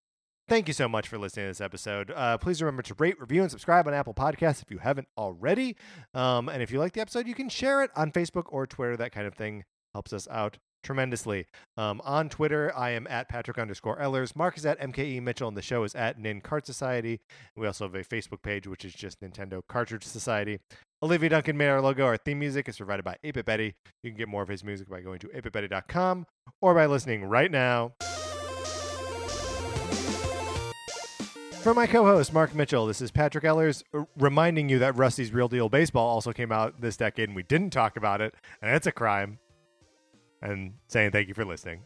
A: Thank you so much for listening to this episode. Uh, please remember to rate, review, and subscribe on Apple Podcasts if you haven't already. Um, and if you like the episode, you can share it on Facebook or Twitter. That kind of thing helps us out tremendously. Um, on Twitter, I am at Patrick underscore Ellers. Mark is at MKE Mitchell, and the show is at Nin Cart Society. We also have a Facebook page, which is just Nintendo Cartridge Society. Olivia Duncan made our logo. Our theme music is provided by 8 Betty. You can get more of his music by going to 8bitbetty.com or by listening right now. For my co host, Mark Mitchell, this is Patrick Ellers r- reminding you that Rusty's Real Deal Baseball also came out this decade and we didn't talk about it, and it's a crime. And saying thank you for listening.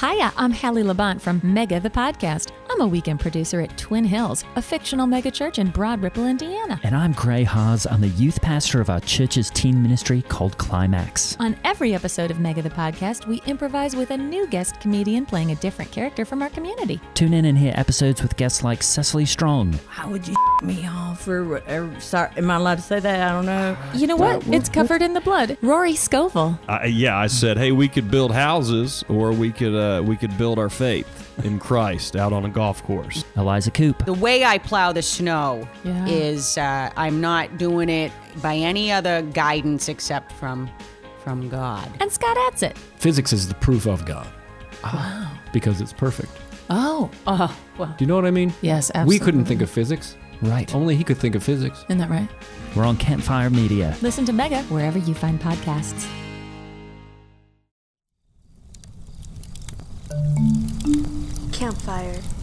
C: Hiya, I'm Hallie Labont from Mega the Podcast. I'm a weekend producer at Twin Hills, a fictional megachurch in Broad Ripple, Indiana.
D: And I'm Gray Haas. I'm the youth pastor of our church's teen ministry called Climax.
C: On every episode of Mega the Podcast, we improvise with a new guest comedian playing a different character from our community.
D: Tune in and hear episodes with guests like Cecily Strong,
E: How would you *laughs* me off or whatever? Sorry, am I allowed to say that? I don't know.
C: You know what? It's covered in the blood. Rory Scovel.
F: I, yeah, I said, hey, we could build houses, or we could uh, we could build our faith in Christ out on a golf course.
D: Eliza Coupe,
E: The way I plow the snow
C: Yeah.
E: is uh, I'm not doing it by any other guidance except from from God.
C: And Scott Adsit.
G: Physics is the proof of God. Wow. Because it's perfect.
C: Oh, oh, well,
G: Do you know what I mean?
C: yes, absolutely.
G: We couldn't think of physics.
D: right.
G: Only he could think of physics.
C: Isn't that right?
D: We're on Campfire Media.
C: Listen to Mega wherever you find podcasts.
H: Campfire.